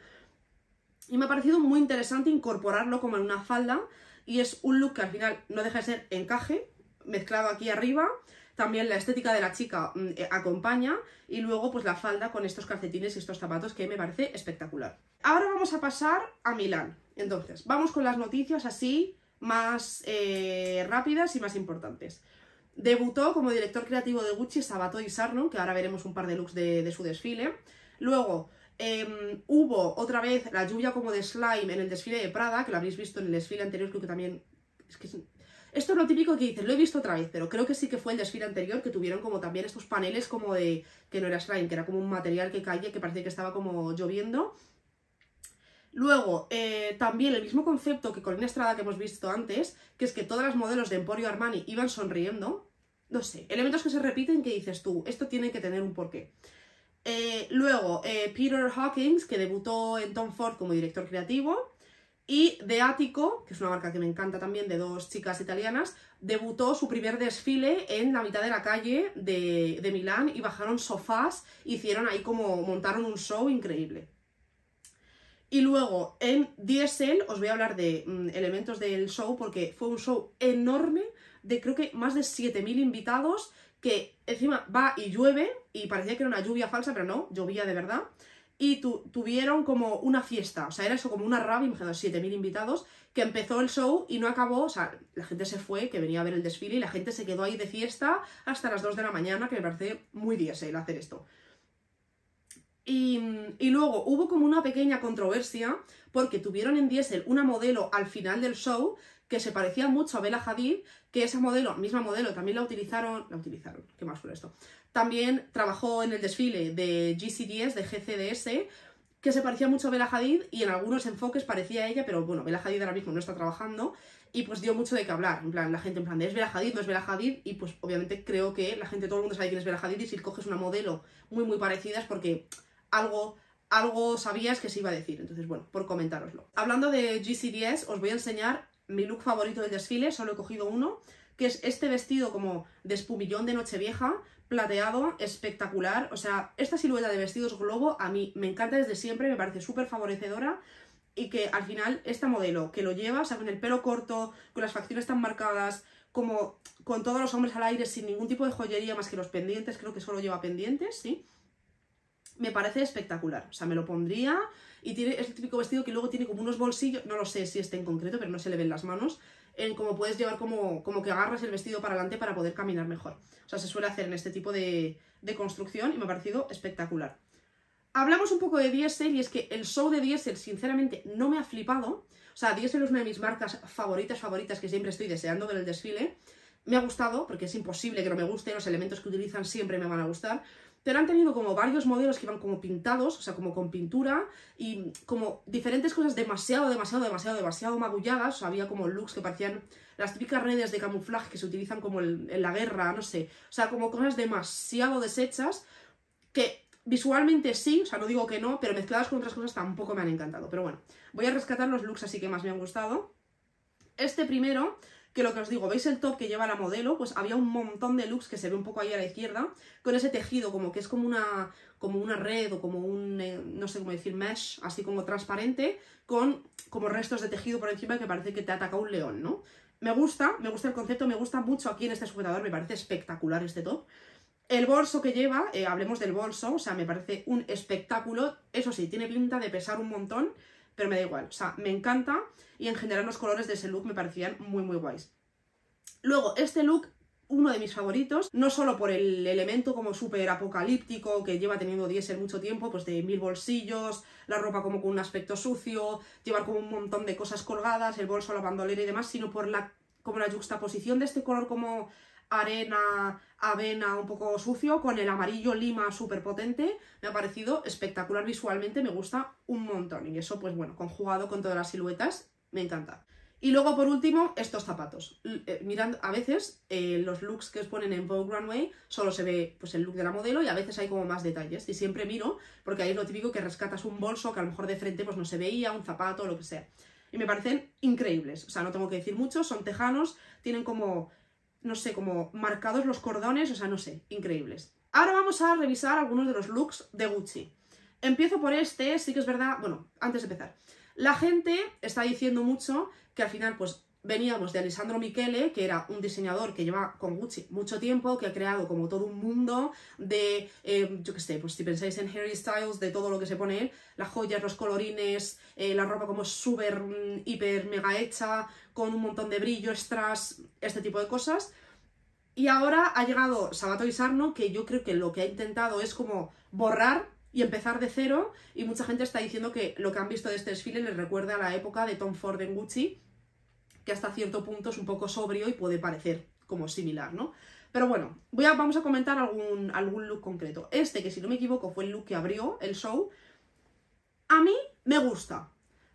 Y me ha parecido muy interesante incorporarlo como en una falda. Y es un look que al final no deja de ser encaje, mezclado aquí arriba. También la estética de la chica mm, eh, acompaña. Y luego pues la falda con estos calcetines y estos zapatos que me parece espectacular. Ahora vamos a pasar a Milán. Entonces, vamos con las noticias así más eh, rápidas y más importantes. Debutó como director creativo de Gucci Sabato y Sarno, que ahora veremos un par de looks de, de su desfile. Luego, Em, hubo otra vez la lluvia como de slime en el desfile de Prada, que lo habréis visto en el desfile anterior, creo que también... Esto es lo típico que dices, lo he visto otra vez, pero creo que sí que fue el desfile anterior que tuvieron como también estos paneles como de... que no era slime, que era como un material que caía, que parecía que estaba como lloviendo. Luego, eh, también el mismo concepto que con Estrada que hemos visto antes, que es que todas las modelos de Emporio Armani iban sonriendo. No sé, elementos que se repiten que dices tú, esto tiene que tener un porqué. Eh, luego, eh, Peter Hawkins, que debutó en Tom Ford como director creativo. Y de Attico, que es una marca que me encanta también, de dos chicas italianas, debutó su primer desfile en la mitad de la calle de, de Milán y bajaron sofás, hicieron ahí como montaron un show increíble. Y luego en Diesel os voy a hablar de mm, elementos del show porque fue un show enorme de creo que más de 7.000 invitados que encima va y llueve, y parecía que era una lluvia falsa, pero no, llovía de verdad, y tuvieron como una fiesta, o sea, era eso como una rave, imagínate, 7.000 invitados, que empezó el show y no acabó, o sea, la gente se fue, que venía a ver el desfile, y la gente se quedó ahí de fiesta hasta las 2 de la mañana, que me parece muy diésel hacer esto. Y, y, luego hubo como una pequeña controversia porque tuvieron en Diesel una modelo al final del show que se parecía mucho a Bella Hadid, que esa modelo, misma modelo, también la utilizaron, la utilizaron, ¿qué más fue esto? También trabajó en el desfile de GCDS, de GCDS, que se parecía mucho a Bella Hadid y en algunos enfoques parecía a ella, pero bueno, Bella Hadid ahora mismo no está trabajando y pues dio mucho de qué hablar, en plan, la gente en plan de es Bella Hadid, no es Bella Hadid y pues obviamente creo que la gente, todo el mundo sabe quién es Bella Hadid y si coges una modelo muy muy parecida es porque algo algo sabías que se iba a decir, entonces bueno, por comentároslo. Hablando de GCDS, os voy a enseñar mi look favorito del desfile, solo he cogido uno, que es este vestido como de espumillón de Nochevieja, plateado, espectacular. O sea, esta silueta de vestidos globo a mí me encanta desde siempre, me parece súper favorecedora y que al final esta modelo que lo lleva, o sea, con el pelo corto, con las facciones tan marcadas, como con todos los hombres al aire, sin ningún tipo de joyería más que los pendientes, creo que solo lleva pendientes, ¿sí? Me parece espectacular, o sea, me lo pondría y tiene es típico vestido que luego tiene como unos bolsillos, no lo sé si este en concreto, pero no se le ven las manos, en como puedes llevar como, como que agarras el vestido para adelante para poder caminar mejor. O sea, se suele hacer en este tipo de, de construcción y me ha parecido espectacular. Hablamos un poco de Diesel y es que el show de Diesel sinceramente no me ha flipado. O sea, Diesel es una de mis marcas favoritas, favoritas que siempre estoy deseando ver el desfile. Me ha gustado, porque es imposible que no me guste, los elementos que utilizan siempre me van a gustar, pero han tenido como varios modelos que iban como pintados, o sea, como con pintura, y como diferentes cosas demasiado, demasiado, demasiado, demasiado magulladas, o sea, había como looks que parecían las típicas redes de camuflaje que se utilizan como en la guerra, no sé, o sea, como cosas demasiado deshechas, que Visualmente sí, o sea, no digo que no, pero mezcladas con otras cosas tampoco me han encantado. Pero bueno, voy a rescatar los looks así que más me han gustado. Este primero, que lo que os digo, ¿veis el top que lleva la modelo? Pues había un montón de looks que se ve un poco ahí a la izquierda, con ese tejido como que es como una, como una red o como un, eh, no sé cómo decir, mesh, así como transparente, con como restos de tejido por encima que parece que te ataca un león, ¿no? Me gusta, me gusta el concepto, me gusta mucho aquí en este sujetador, me parece espectacular este top. El bolso que lleva, eh, hablemos del bolso, o sea, me parece un espectáculo. Eso sí, tiene pinta de pesar un montón, pero me da igual. O sea, me encanta y en general los colores de ese look me parecían muy, muy guays. Luego, este look, uno de mis favoritos, no solo por el elemento como súper apocalíptico que lleva teniendo diésel mucho tiempo, pues de mil bolsillos, la ropa como con un aspecto sucio, llevar como un montón de cosas colgadas, el bolso, la bandolera y demás, sino por la como la juxtaposición de este color como arena, avena un poco sucio, con el amarillo lima súper potente, me ha parecido espectacular visualmente, me gusta un montón. Y eso, pues bueno, conjugado con todas las siluetas, me encanta. Y luego, por último, estos zapatos. Eh, a veces eh, los looks que os ponen en Vogue Runway solo se ve pues, el look de la modelo y a veces hay como más detalles. Y siempre miro, porque ahí es lo típico que rescatas un bolso que a lo mejor de frente pues, no se veía, un zapato, lo que sea. Y me parecen increíbles. O sea, no tengo que decir mucho, son tejanos, tienen como no sé, como marcados los cordones, o sea, no sé, increíbles. Ahora vamos a revisar algunos de los looks de Gucci. Empiezo por este, sí que es verdad, bueno, antes de empezar. La gente está diciendo mucho que al final, pues, veníamos de Alessandro Michele, que era un diseñador que lleva con Gucci mucho tiempo, que ha creado como todo un mundo de, eh, yo qué sé, pues si pensáis en Harry Styles, de todo lo que se pone él, las joyas, los colorines, eh, la ropa como súper, mm, hiper, mega hecha, con un montón de brillo, extras, este tipo de cosas. Y ahora ha llegado Sabato y Sarno, que yo creo que lo que ha intentado es como borrar y empezar de cero, y mucha gente está diciendo que lo que han visto de este desfile les recuerda a la época de Tom Ford en Gucci, que hasta cierto punto es un poco sobrio y puede parecer como similar, ¿no? Pero bueno, voy a, vamos a comentar algún, algún look concreto. Este, que si no me equivoco fue el look que abrió el show, a mí me gusta.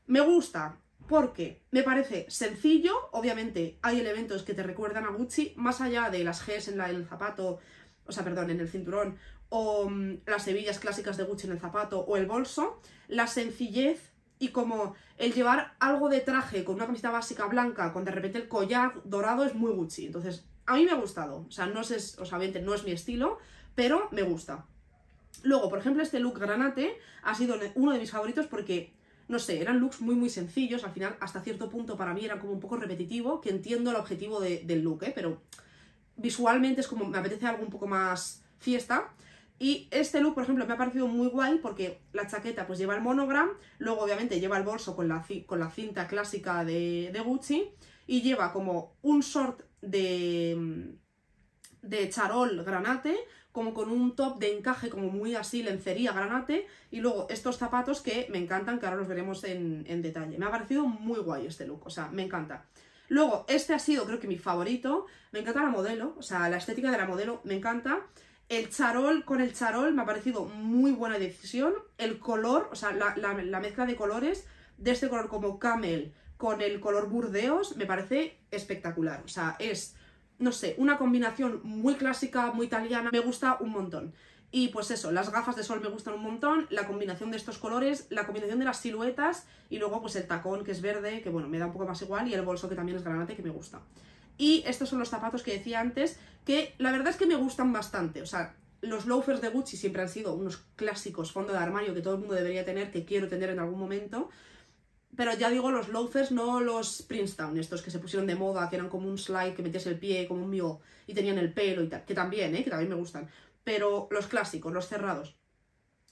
Me gusta porque me parece sencillo, obviamente hay elementos que te recuerdan a Gucci, más allá de las Gs en, el zapato, o sea, perdón, en el cinturón, o mm, las hebillas clásicas de Gucci en el zapato, o el bolso, la sencillez y como el llevar algo de traje con una camiseta básica blanca, con de repente el collar dorado es muy Gucci. Entonces, a mí me ha gustado. O sea, no es, o sea, no es mi estilo, pero me gusta. Luego, por ejemplo, este look granate ha sido uno de mis favoritos porque, no sé, eran looks muy muy sencillos. Al final, hasta cierto punto, para mí era como un poco repetitivo, que entiendo el objetivo del look, ¿eh? Pero visualmente es como, me apetece algo un poco más fiesta. Y este look, por ejemplo, me ha parecido muy guay porque la chaqueta pues lleva el monogram, luego obviamente lleva el bolso con la, con la cinta clásica de, Gucci y lleva como un short de, de charol granate, como con un top de encaje como muy así, lencería granate, y luego estos zapatos que me encantan, que ahora los veremos en, en detalle. Me ha parecido muy guay este look, o sea, me encanta. Luego, este ha sido creo que mi favorito, me encanta la modelo, o sea, la estética de la modelo me encanta. El charol con el charol me ha parecido muy buena decisión. El color, o sea, la, mezcla de colores de este color como camel con el color burdeos me parece espectacular. O sea, es, no sé, una combinación muy clásica, muy italiana, me gusta un montón. Y pues eso, las gafas de sol me gustan un montón, la combinación de estos colores, la combinación de las siluetas y luego pues el tacón que es verde, que bueno, me da un poco más igual, y el bolso que también es granate, que me gusta. Y estos son los zapatos que decía antes, que la verdad es que me gustan bastante. O sea, los loafers de Gucci siempre han sido unos clásicos fondo de armario que todo el mundo debería tener, que quiero tener en algún momento. Pero ya digo, los loafers, no los Princeton, estos que se pusieron de moda, que eran como un slide que metías el pie, como un mío, y tenían el pelo y tal, que también, ¿eh? que también me gustan. Pero los clásicos, los cerrados.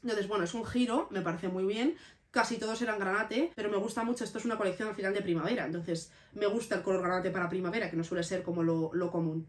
Entonces, bueno, es un giro, me parece muy bien casi todos eran granate, pero me gusta mucho, esto es una colección al final de primavera, entonces me gusta el color granate para primavera, que no suele ser como lo, común.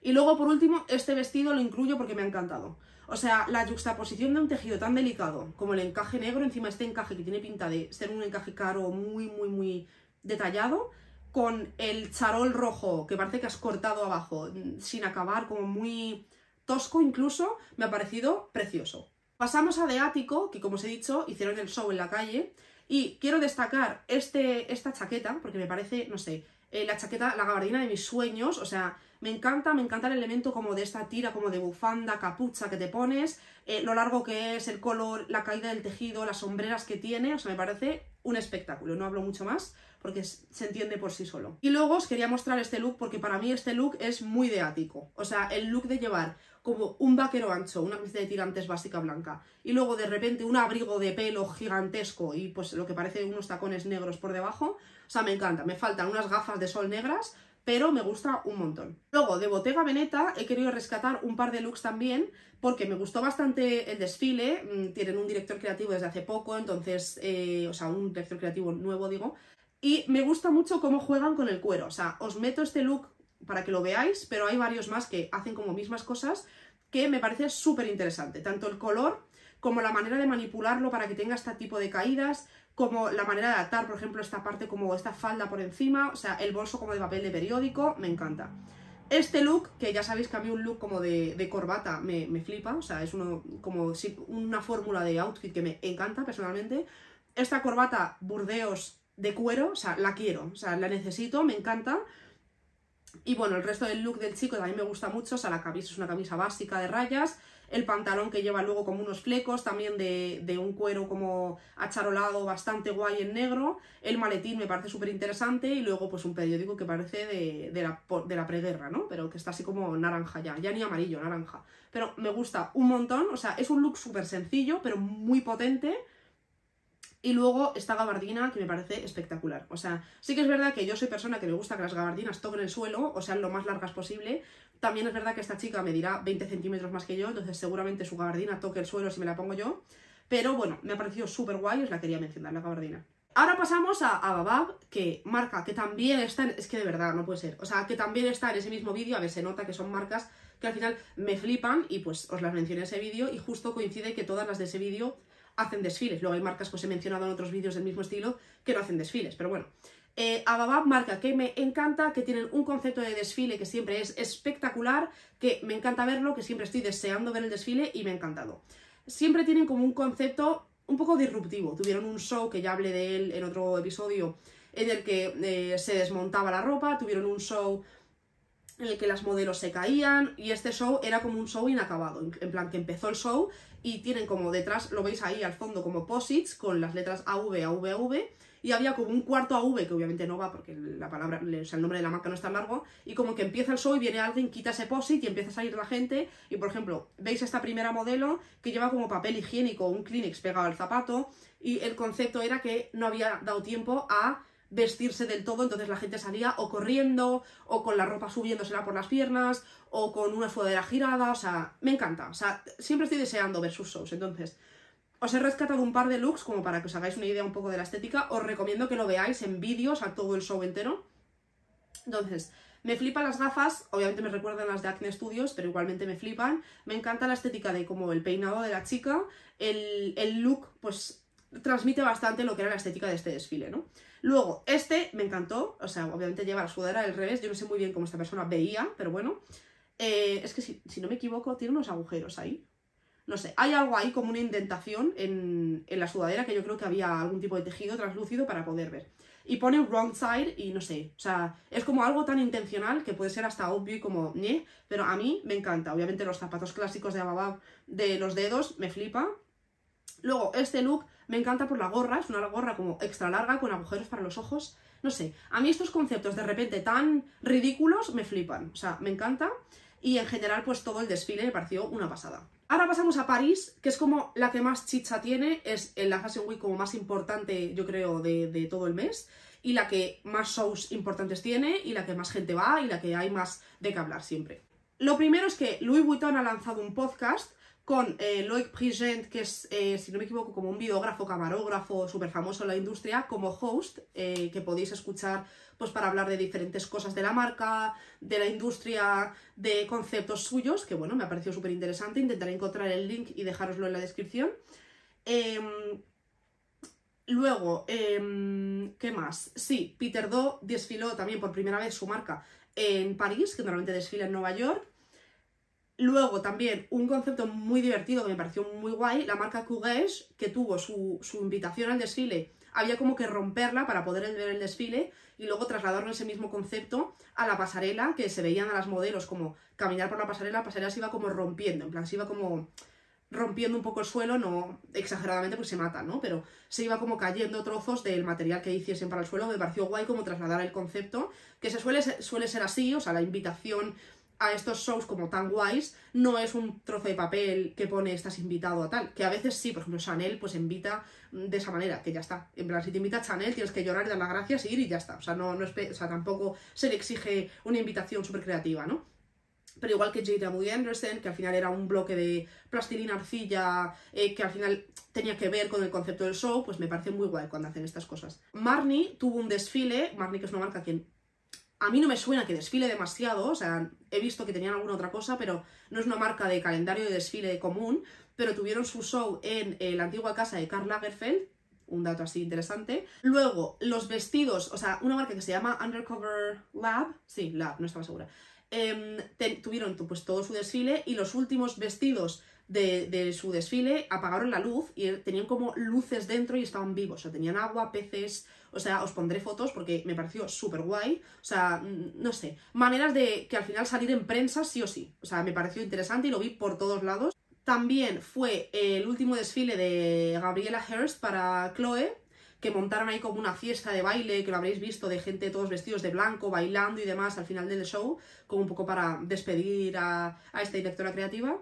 Y luego, por último, este vestido lo incluyo porque me ha encantado. O sea, la juxtaposición de un tejido tan delicado como el encaje negro, encima este encaje que tiene pinta de ser un encaje caro muy, muy, muy detallado, con el charol rojo que parece que has cortado abajo sin acabar, como muy tosco incluso, me ha parecido precioso. Pasamos a De Ático, que como os he dicho, hicieron el show en la calle. Y quiero destacar este, esta chaqueta, porque me parece, no sé, eh, la chaqueta, la gabardina de mis sueños, o sea, me encanta, me encanta el elemento como de esta tira, como de bufanda, capucha que te pones, eh, lo largo que es, el color, la caída del tejido, las sombreras que tiene, o sea, me parece un espectáculo, no hablo mucho más porque se entiende por sí solo. Y luego os quería mostrar este look porque para mí este look es muy de ático, o sea, el look de llevar como un vaquero ancho, una camiseta de tirantes básica blanca, y luego de repente un abrigo de pelo gigantesco y pues lo que parece unos tacones negros por debajo, o sea, me encanta, me faltan unas gafas de sol negras, pero me gusta un montón. Luego, de Bottega Veneta he querido rescatar un par de looks también, porque me gustó bastante el desfile, mm, tienen un director creativo desde hace poco, entonces, eh, o sea, un director creativo nuevo, digo, y me gusta mucho cómo juegan con el cuero, o sea, os meto este look para que lo veáis, pero hay varios más que hacen como mismas cosas que me parece súper interesante, tanto el color como la manera de manipularlo para que tenga este tipo de caídas, como la manera de atar, por ejemplo, esta parte como esta falda por encima, o sea, el bolso como de papel de periódico, me encanta. Este look, que ya sabéis que a mí un look como de, corbata me, flipa, o sea, es uno, como una fórmula de outfit que me encanta personalmente. Esta corbata Burdeos de cuero, o sea, la quiero, o sea, la necesito, me encanta. Y bueno, el resto del look del chico también me gusta mucho, o sea, la camisa es una camisa básica de rayas, el pantalón que lleva luego como unos flecos, también de, un cuero como acharolado bastante guay en negro, el maletín me parece súper interesante y luego pues un periódico que parece de, la, de la preguerra, ¿no? Pero que está así como naranja ya, ya ni amarillo, naranja. Pero me gusta un montón, o sea, es un look súper sencillo, pero muy potente, y luego esta gabardina que me parece espectacular. O sea, sí que es verdad que yo soy persona que me gusta que las gabardinas toquen el suelo, o sean lo más largas posible. También es verdad que esta chica me dirá 20 centímetros más que yo, entonces seguramente su gabardina toque el suelo si me la pongo yo. Pero bueno, me ha parecido súper guay, os la quería mencionar, la gabardina. Ahora pasamos a, a Babab, que marca, que también está en... Es que de verdad, no puede ser. O sea, que también está en ese mismo vídeo, a ver, se nota que son marcas que al final me flipan y pues os las mencioné en ese vídeo y justo coincide que todas las de ese vídeo hacen desfiles. Luego hay marcas que os he mencionado en otros vídeos del mismo estilo que no hacen desfiles, pero bueno. Eh, Ababab marca que me encanta, que tienen un concepto de desfile que siempre es espectacular, que me encanta verlo, que siempre estoy deseando ver el desfile y me ha encantado. Siempre tienen como un concepto un poco disruptivo. Tuvieron un show que ya hablé de él en otro episodio en el que eh, se desmontaba la ropa, tuvieron un show en el que las modelos se caían y este show era como un show inacabado, en plan que empezó el show y tienen como detrás, lo veis ahí al fondo como posits con las letras AV, AV, AV y había como un cuarto AV que obviamente no va porque la palabra, o sea, el nombre de la marca no es tan largo y como que empieza el show y viene alguien, quita ese posit y empieza a salir la gente y por ejemplo, veis esta primera modelo que lleva como papel higiénico un Kleenex pegado al zapato y el concepto era que no había dado tiempo a vestirse del todo, entonces la gente salía o corriendo, o con la ropa subiéndosela por las piernas, o con una sudadera girada, o sea, me encanta, o sea, siempre estoy deseando ver sus shows, entonces, os he rescatado un par de looks como para que os hagáis una idea un poco de la estética, os recomiendo que lo veáis en vídeos a todo el show entero, entonces, me flipan las gafas, obviamente me recuerdan las de Acne Studios, pero igualmente me flipan. Me encanta la estética de como el peinado de la chica, el, el look, pues transmite bastante lo que era la estética de este desfile, ¿no? Luego, este me encantó, o sea, obviamente lleva la sudadera al revés, yo no sé muy bien cómo esta persona veía, pero bueno. Eh, es que si, no me equivoco, tiene unos agujeros ahí. No sé, hay algo ahí como una indentación en, la sudadera que yo creo que había algún tipo de tejido translúcido para poder ver. Y pone wrong side y no sé, o sea, es como algo tan intencional que puede ser hasta obvio y como ñe, pero a mí me encanta. Obviamente los zapatos clásicos de Ababab de los dedos me flipa. Luego, este look me encanta por la gorra, es una gorra como extra larga con agujeros para los ojos. No sé, a mí estos conceptos de repente tan ridículos me flipan, o sea, me encanta. Y en general, pues todo el desfile me pareció una pasada. Ahora pasamos a París, que es como la que más chicha tiene, es la Fashion Week como más importante, yo creo, de, de todo el mes y la que más shows importantes tiene y la que más gente va y la que hay más de qué hablar siempre. Lo primero es que Louis Vuitton ha lanzado un podcast con eh, Loic Prigent, que es, eh, si no me equivoco, como un videógrafo, camarógrafo súper famoso en la industria, como host, eh, que podéis escuchar pues para hablar de diferentes cosas de la marca, de la industria, de conceptos suyos, que bueno, me ha parecido súper interesante, intentaré encontrar el link y dejároslo en la descripción. Em, luego, em, ¿qué más? Sí, Peter Do desfiló también por primera vez su marca en París, que normalmente desfila en Nueva York, Luego también un concepto muy divertido que me pareció muy guay, la marca Courage, que tuvo su, invitación al desfile había como que romperla para poder ver el desfile y luego trasladarlo ese mismo concepto a la pasarela, que se veían a las modelos como caminar por la pasarela, la pasarela se iba como rompiendo, en plan, se iba como rompiendo un poco el suelo, no exageradamente porque se mata, ¿no? Pero se iba como cayendo trozos del material que hiciesen para el suelo, me pareció guay como trasladar el concepto, que se suele, suele ser así, o sea, la invitación a estos shows como tan guays no es un trozo de papel que pone estás invitado a tal, que a veces sí, por ejemplo Chanel pues invita de esa manera, que ya está, en plan si te invita a Chanel tienes que llorar dar las gracias y ir y ya está, o sea, no, no o sea, tampoco se le exige una invitación súper creativa, ¿no? Pero igual que J.W. Anderson, que al final era un bloque de plastilina arcilla, eh, que al final tenía que ver con el concepto del show, pues me parece muy guay cuando hacen estas cosas. Marni tuvo un desfile, Marni que es una marca que a mí no me suena que desfile demasiado, o sea, he visto que tenían alguna otra cosa, pero no es una marca de calendario de desfile común, pero tuvieron su show en eh, la antigua casa de Karl Lagerfeld, un dato así interesante. Luego, los vestidos, o sea, una marca que se llama Undercover Lab, sí, Lab, no estaba segura, em, tuvieron pues todo su desfile y los últimos vestidos de, su desfile apagaron la luz y tenían como luces dentro y estaban vivos. O sea, tenían agua, peces. O sea, os pondré fotos porque me pareció súper guay. O sea, no sé. Maneras de que al final salir en prensa sí o sí. O sea, me pareció interesante y lo vi por todos lados. También fue el último desfile de Gabriela Hearst para Chloe, que montaron ahí como una fiesta de baile, que lo habréis visto, de gente todos vestidos de blanco, bailando y demás al final del show, como un poco para despedir a, a esta directora creativa.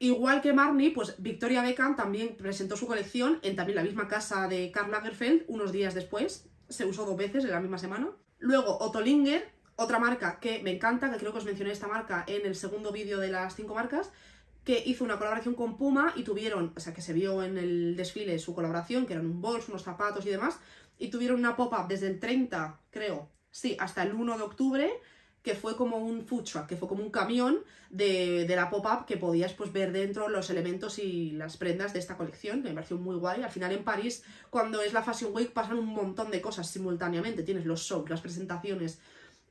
Igual que Marnie, pues Victoria Beckham también presentó su colección en también la misma casa de Karl Lagerfeld unos días después. Se usó dos veces en la misma semana. Luego Ottolinger, otra marca que me encanta, que creo que os mencioné esta marca en el segundo vídeo de las cinco marcas, que hizo una colaboración con Puma y tuvieron, o sea, que se vio en el desfile su colaboración, que eran un bolso, unos zapatos y demás, y tuvieron una pop-up desde el 30, creo, sí, hasta el 1 de octubre, que fue como un food truck, que fue como un camión de, la pop-up que podías pues, ver dentro los elementos y las prendas de esta colección, que me pareció muy guay. Al final en París, cuando es la Fashion Week, pasan un montón de cosas simultáneamente. Tienes los shows, las presentaciones,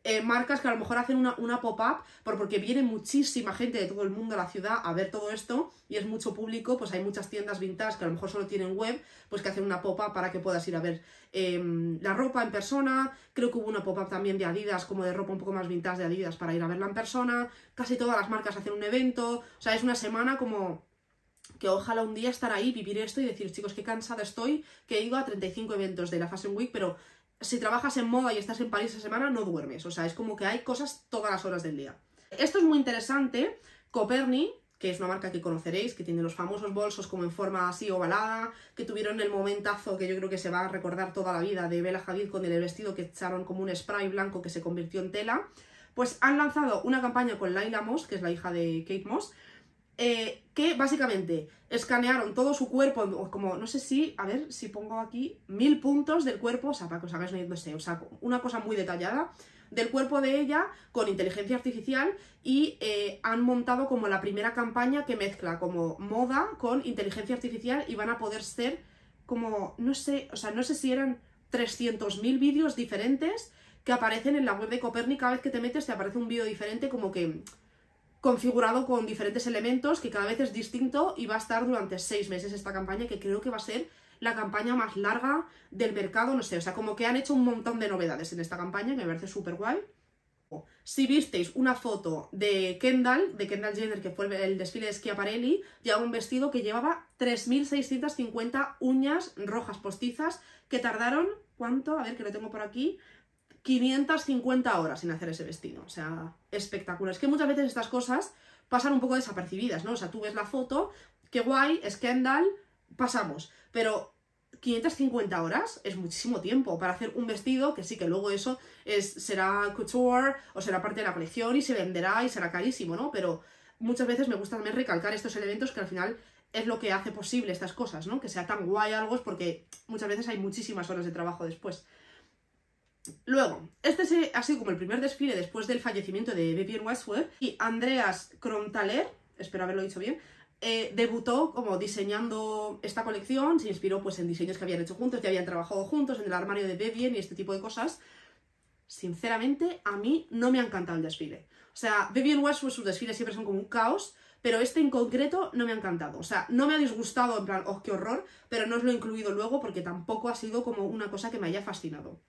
eh, marcas que a lo mejor hacen una, una pop-up porque viene muchísima gente de todo el mundo a la ciudad a ver todo esto y es mucho público, pues hay muchas tiendas vintage que a lo mejor solo tienen web, pues que hacen una pop-up para que puedas ir a ver em, la ropa en persona. Creo que hubo una pop-up también de Adidas, como de ropa un poco más vintage de Adidas para ir a verla en persona. Casi todas las marcas hacen un evento, o sea, es una semana como que ojalá un día estar ahí, vivir esto y decir, chicos, qué cansada estoy, que he ido a 35 eventos de la Fashion Week, pero si trabajas en moda y estás en París esa semana, no duermes. O sea, es como que hay cosas todas las horas del día. Esto es muy interesante. Coperni, que es una marca que conoceréis, que tiene los famosos bolsos como en forma así ovalada, que tuvieron el momentazo que yo creo que se va a recordar toda la vida de Bella Hadid con el vestido que echaron como un spray blanco que se convirtió en tela. Pues han lanzado una campaña con Laila Moss, que es la hija de Kate Moss, eh, que básicamente escanearon todo su cuerpo, como, no sé si, a ver si pongo aquí, mil puntos del cuerpo, o sea, para que os hagáis no sé, o sea, una cosa muy detallada del cuerpo de ella con inteligencia artificial y eh, han montado como la primera campaña que mezcla como moda con inteligencia artificial y van a poder ser como, no sé, o sea, no sé si eran 300.000 vídeos diferentes que aparecen en la web de Copernic, cada vez que te metes te aparece un vídeo diferente como que configurado con diferentes elementos que cada vez es distinto y va a estar durante seis meses esta campaña que creo que va a ser la campaña más larga del mercado, no sé, o sea, como que han hecho un montón de novedades en esta campaña que me parece súper guay. Si visteis una foto de Kendall, de Kendall Jenner, que fue el desfile de Schiaparelli, llevaba un vestido que llevaba 3.650 uñas rojas postizas que tardaron, ¿cuánto? A ver, que lo tengo por aquí, 550 horas sin hacer ese vestido. O sea, espectacular. Es que muchas veces estas cosas pasan un poco desapercibidas, ¿no? O sea, tú ves la foto, qué guay, Kendall, pasamos. Pero 550 horas es muchísimo tiempo para hacer un vestido que sí que luego eso es, será couture o será parte de la colección y se venderá y será carísimo, ¿no? Pero muchas veces me gusta también recalcar estos elementos que al final es lo que hace posible estas cosas, ¿no? Que sea tan guay algo es porque muchas veces hay muchísimas horas de trabajo después. Luego, este ha sido como el primer desfile después del fallecimiento de Vivienne Westwood y Andreas Krontaler, espero haberlo dicho bien, eh, debutó como diseñando esta colección, se inspiró pues en diseños que habían hecho juntos, que habían trabajado juntos en el armario de Vivienne y este tipo de cosas. Sinceramente, a mí no me ha encantado el desfile. O sea, Vivienne Westwood, sus desfiles siempre son como un caos, pero este en concreto no me ha encantado. O sea, no me ha disgustado en plan, oh, qué horror, pero no os lo he incluido luego porque tampoco ha sido como una cosa que me haya fascinado.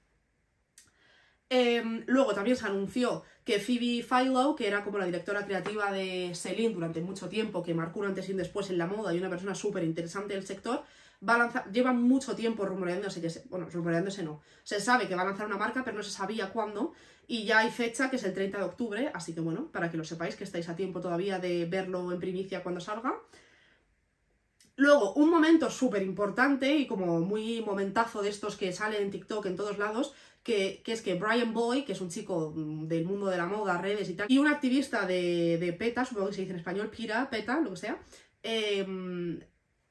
Em, luego también se anunció que Phoebe Philo, que era como la directora creativa de Celine durante mucho tiempo, que marcó un antes y un después en la moda y una persona súper interesante del sector, va a lanzar, lleva mucho tiempo rumoreándose que, bueno, rumoreándose no, se sabe que va a lanzar una marca, pero no se sabía cuándo, y ya hay fecha que es el 30 de octubre, así que bueno, para que lo sepáis, que estáis a tiempo todavía de verlo en primicia cuando salga. Luego, un momento súper importante y como muy momentazo de estos que salen en TikTok en todos lados, que, es que Brian Boy, que es un chico mm, del mundo de la moda, redes y tal, y un activista de, de PETA, supongo que se dice en español, PIRA, PETA, lo que sea, eh,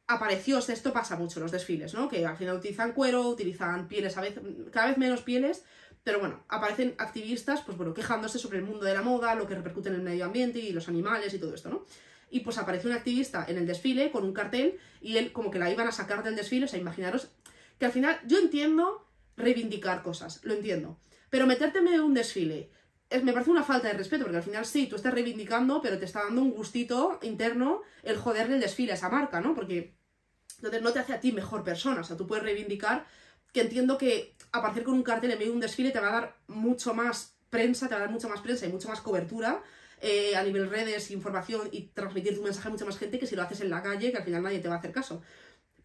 apareció, esto pasa mucho en los desfiles, ¿no? Que al final utilizan cuero, utilizan pieles, a veces, cada vez menos pieles, pero bueno, aparecen activistas, pues bueno, quejándose sobre el mundo de la moda, lo que repercute en el medio ambiente y los animales y todo esto, ¿no? Y pues apareció un activista en el desfile con un cartel y él como que la iban a sacar del desfile, o sea, imaginaros que al final yo entiendo reivindicar cosas, lo entiendo, pero meterte en un desfile es, me parece una falta de respeto, porque al final sí, tú estás reivindicando, pero te está dando un gustito interno el joderle el desfile a esa marca, ¿no? Porque entonces no te hace a ti mejor persona, o sea, tú puedes reivindicar que entiendo que aparecer con un cartel en medio de un desfile te va a dar mucho más prensa, te va a dar mucha más prensa y mucha más cobertura eh, a nivel redes, información y transmitir tu mensaje a mucha más gente que si lo haces en la calle, que al final nadie te va a hacer caso.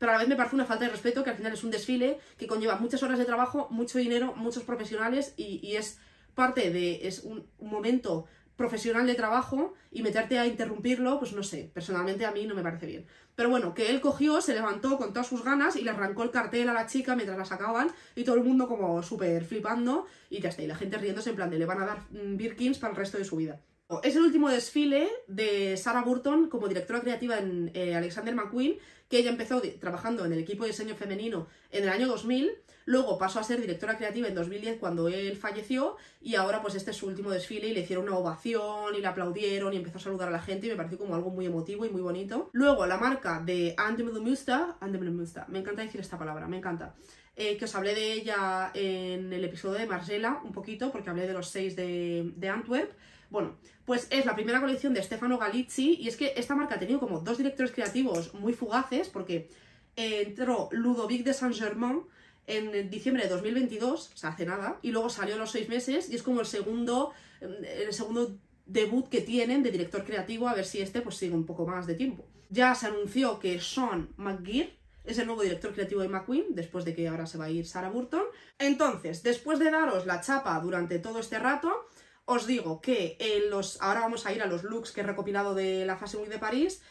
Pero a la vez me parece una falta de respeto que al final es un desfile que conlleva muchas horas de trabajo, mucho dinero, muchos profesionales y, es parte de, es un momento profesional de trabajo y meterte a interrumpirlo, pues no sé, personalmente a mí no me parece bien. Pero bueno, que él cogió, se levantó con todas sus ganas y le arrancó el cartel a la chica mientras la sacaban y todo el mundo como súper flipando y ya está, y la gente riéndose en plan de le van a dar mm, Birkins para el resto de su vida. Es el último desfile de Sarah Burton como directora creativa en eh, Alexander McQueen, que ella empezó trabajando en el equipo de diseño femenino en el año 2000, luego pasó a ser directora creativa en 2010 cuando él falleció y ahora pues este es su último desfile y le hicieron una ovación y le aplaudieron y empezó a saludar a la gente y me pareció como algo muy emotivo y muy bonito. Luego la marca de Musta, Musta, me encanta decir esta palabra, me encanta. Eh, que os hablé de ella en el episodio de Marcela un poquito, porque hablé de los seis de, de Antwerp. Bueno, pues es la primera colección de Stefano Galizzi y es que esta marca ha tenido como dos directores creativos muy fugaces porque entró Ludovic de Saint-Germain en diciembre de 2022, o sea, hace nada, y luego salió a los seis meses y es como el segundo, el segundo debut que tienen de director creativo, a ver si este pues sigue un poco más de tiempo. Ya se anunció que Sean McGear es el nuevo director creativo de McQueen, después de que ahora se va a ir Sarah Burton. Entonces, después de daros la chapa durante todo este rato, os digo que en los, ahora vamos a ir a los looks que he recopilado de la Fashion Week de París.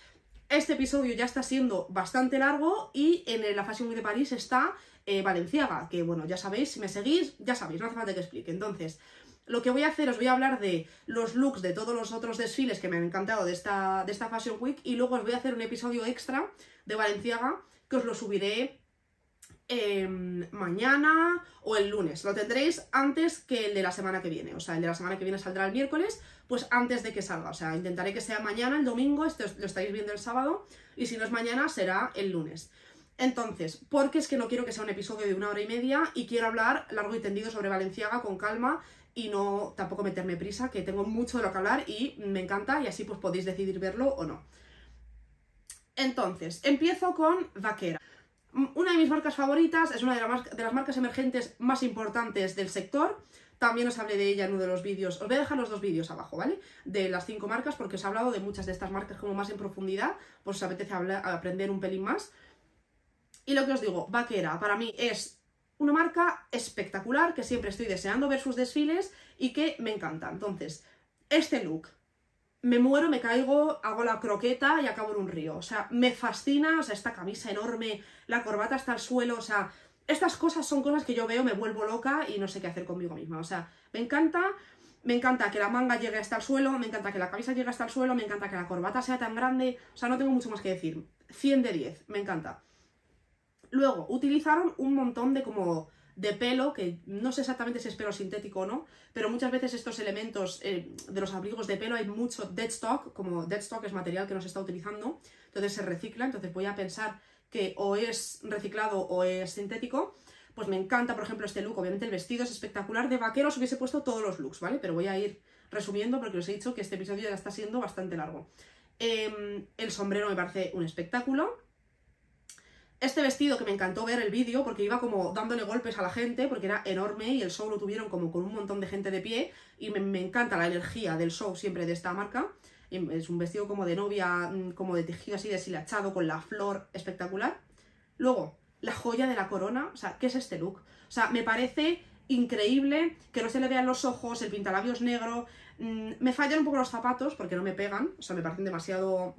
Este episodio ya está siendo bastante largo y en la Fashion Week de París está eh, Valenciaga, que bueno, ya sabéis, si me seguís, ya sabéis, no hace falta que explique. Entonces, lo que voy a hacer, os voy a hablar de los looks de todos los otros desfiles que me han encantado de esta, de esta Fashion Week y luego os voy a hacer un episodio extra de Valenciaga que os lo subiré Em, mañana o el lunes. Lo tendréis antes que el de la semana que viene. O sea, el de la semana que viene saldrá el miércoles, pues antes de que salga. O sea, intentaré que sea mañana, el domingo, esto lo estáis viendo el sábado, y si no es mañana, será el lunes. Entonces, porque es que no quiero que sea un episodio de una hora y media y quiero hablar largo y tendido sobre Valenciaga con calma y no tampoco meterme prisa, que tengo mucho de lo que hablar y me encanta y así pues podéis decidir verlo o no. Entonces, empiezo con Vaquera. Una de mis marcas favoritas, es una de, las marcas emergentes más importantes del sector. También os hablé de ella en uno de los vídeos. Os voy a dejar los dos vídeos abajo, ¿vale? De las cinco marcas, porque os he hablado de muchas de estas marcas como más en profundidad, si os apetece aprender un pelín más. Y lo que os digo, Vaquera, para mí es una marca espectacular, que siempre estoy deseando ver sus desfiles y que me encanta. Entonces, este look, me muero, me caigo, hago la croqueta y acabo en un río. O sea, me fascina, o sea, esta camisa enorme, la corbata hasta el suelo, o sea, estas cosas son cosas que yo veo, me vuelvo loca y no sé qué hacer conmigo misma. O sea, me encanta, me encanta que la manga llegue hasta el suelo, me encanta que la camisa llegue hasta el suelo, me encanta que la corbata sea tan grande, o sea, no tengo mucho más que decir. 100 de 10, me encanta. Luego, utilizaron un montón de como de pelo, que no sé exactamente si es pelo sintético o no, pero muchas veces estos elementos eh, de los abrigos de pelo hay mucho deadstock, como deadstock es material que no se está utilizando, entonces se recicla, entonces voy a pensar que o es reciclado o es sintético, pues me encanta, por ejemplo, este look, obviamente el vestido es espectacular, de vaquero os hubiese puesto todos los looks, ¿vale? Pero voy a ir resumiendo porque os he dicho que este episodio ya está siendo bastante largo. Em, el sombrero me parece un espectáculo. Este vestido que me encantó ver el vídeo porque iba como dándole golpes a la gente porque era enorme y el show lo tuvieron como con un montón de gente de pie y me, encanta la energía del show siempre de esta marca. Es un vestido como de novia, mm, como de tejido así deshilachado con la flor espectacular. Luego, la joya de la corona, o sea, ¿qué es este look? O sea, me parece increíble que no se le vean los ojos, el pintalabios negro. Mm, me fallan un poco los zapatos porque no me pegan, o sea, me parecen demasiado...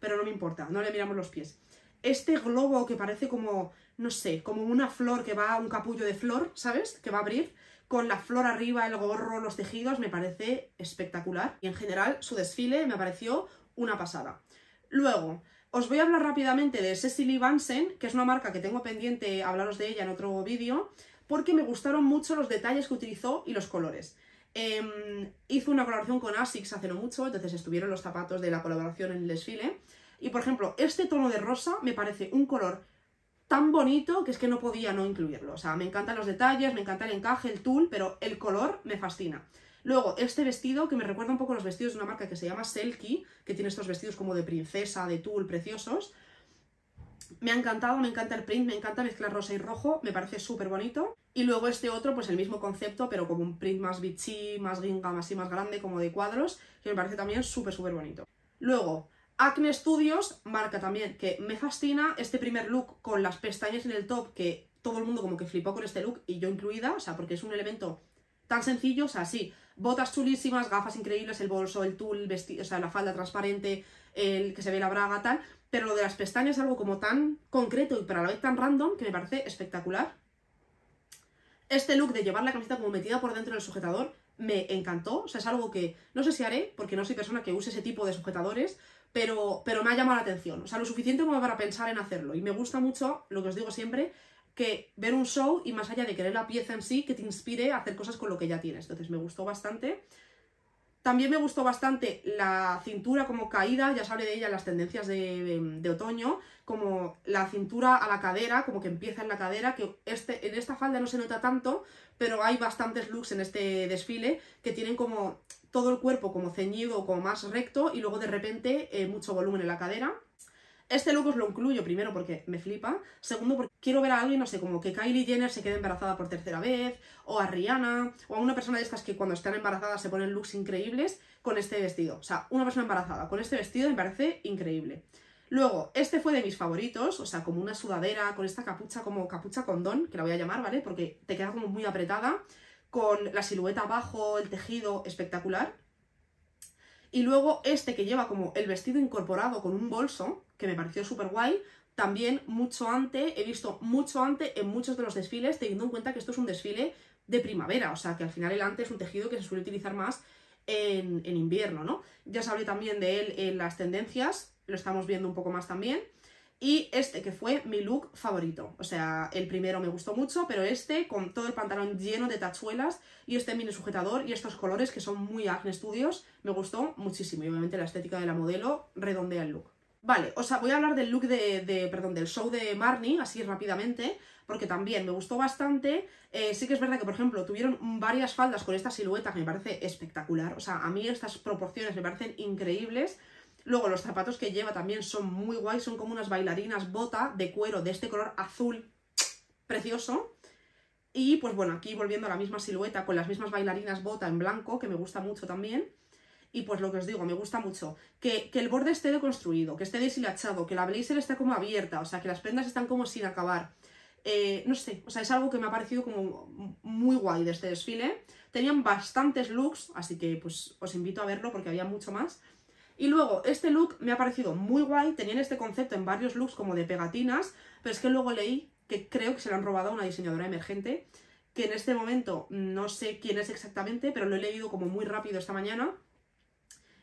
pero no me importa, no le miramos los pies este globo que parece como, no sé, como una flor que va, un capullo de flor, ¿sabes? Que va a abrir, con la flor arriba, el gorro, los tejidos, me parece espectacular. Y en general su desfile me pareció una pasada. Luego, os voy a hablar rápidamente de Cecily Vansen, que es una marca que tengo pendiente hablaros de ella en otro vídeo, porque me gustaron mucho los detalles que utilizó y los colores. Em, hizo una colaboración con ASICS hace no mucho, entonces estuvieron los zapatos de la colaboración en el desfile. Y por ejemplo, este tono de rosa me parece un color tan bonito que es que no podía no incluirlo. O sea, me encantan los detalles, me encanta el encaje, el tul, pero el color me fascina. Luego, este vestido que me recuerda un poco los vestidos de una marca que se llama Selkie, que tiene estos vestidos como de princesa, de tul, preciosos. Me ha encantado, me encanta el print, me encanta mezclar rosa y rojo, me parece súper bonito. Y luego este otro, pues el mismo concepto, pero como un print más bitchy, más gingham, así más grande, como de cuadros, que me parece también súper, súper bonito. Luego, Acne Studios marca también que me fascina este primer look con las pestañas en el top, que todo el mundo como que flipó con este look y yo incluida, o sea, porque es un elemento tan sencillo, o sea, sí, botas chulísimas, gafas increíbles, el bolso, el tul, vestido, o sea, la falda transparente, el que se ve la braga, tal, pero lo de las pestañas es algo como tan concreto y para la vez tan random que me parece espectacular. Este look de llevar la camiseta como metida por dentro del sujetador me encantó, o sea, es algo que no sé si haré, porque no soy persona que use ese tipo de sujetadores, pero, pero me ha llamado la atención. O sea, lo suficiente como para pensar en hacerlo. Y me gusta mucho, lo que os digo siempre, que ver un show y más allá de querer la pieza en sí, que te inspire a hacer cosas con lo que ya tienes. Entonces me gustó bastante. También me gustó bastante la cintura como caída, ya sabré de ella en las tendencias de, de, otoño, como la cintura a la cadera, como que empieza en la cadera, que este, en esta falda no se nota tanto, pero hay bastantes looks en este desfile que tienen como todo el cuerpo como ceñido, como más recto y luego de repente eh, mucho volumen en la cadera. Este look os lo incluyo primero porque me flipa, segundo porque quiero ver a alguien, no sé, como que Kylie Jenner se quede embarazada por tercera vez, o a Rihanna, o a una persona de estas que cuando están embarazadas se ponen looks increíbles con este vestido. O sea, una persona embarazada con este vestido me parece increíble. Luego, este fue de mis favoritos, o sea, como una sudadera con esta capucha como capucha condón, que la voy a llamar, ¿vale? Porque te queda como muy apretada con la silueta abajo, el tejido espectacular. Y luego este que lleva como el vestido incorporado con un bolso, que me pareció súper guay, también mucho antes, he visto mucho antes en muchos de los desfiles, teniendo en cuenta que esto es un desfile de primavera, o sea que al final el ante es un tejido que se suele utilizar más en, en invierno, ¿no? Ya os hablé también de él en las tendencias, lo estamos viendo un poco más también. Y este que fue mi look favorito. O sea, el primero me gustó mucho, pero este con todo el pantalón lleno de tachuelas y este mini sujetador y estos colores que son muy Acne Studios, me gustó muchísimo. Y obviamente la estética de la modelo redondea el look. Vale, o sea, voy a hablar del look de, perdón, del show de Marnie, así rápidamente, porque también me gustó bastante. Eh, sí que es verdad que, por ejemplo, tuvieron varias faldas con esta silueta que me parece espectacular. O sea, a mí estas proporciones me parecen increíbles. Luego los zapatos que lleva también son muy guays, son como unas bailarinas bota de cuero de este color azul precioso. Y pues bueno, aquí volviendo a la misma silueta con las mismas bailarinas bota en blanco, que me gusta mucho también. Y pues lo que os digo, me gusta mucho que, el borde esté deconstruido, que esté deshilachado, que la blazer esté como abierta, o sea, que las prendas están como sin acabar. Eh, no sé, o sea, es algo que me ha parecido como muy guay de este desfile. Tenían bastantes looks, así que pues os invito a verlo porque había mucho más. Y luego, este look me ha parecido muy guay, tenían este concepto en varios looks como de pegatinas, pero es que luego leí que creo que se lo han robado a una diseñadora emergente, que en este momento no sé quién es exactamente, pero lo he leído como muy rápido esta mañana.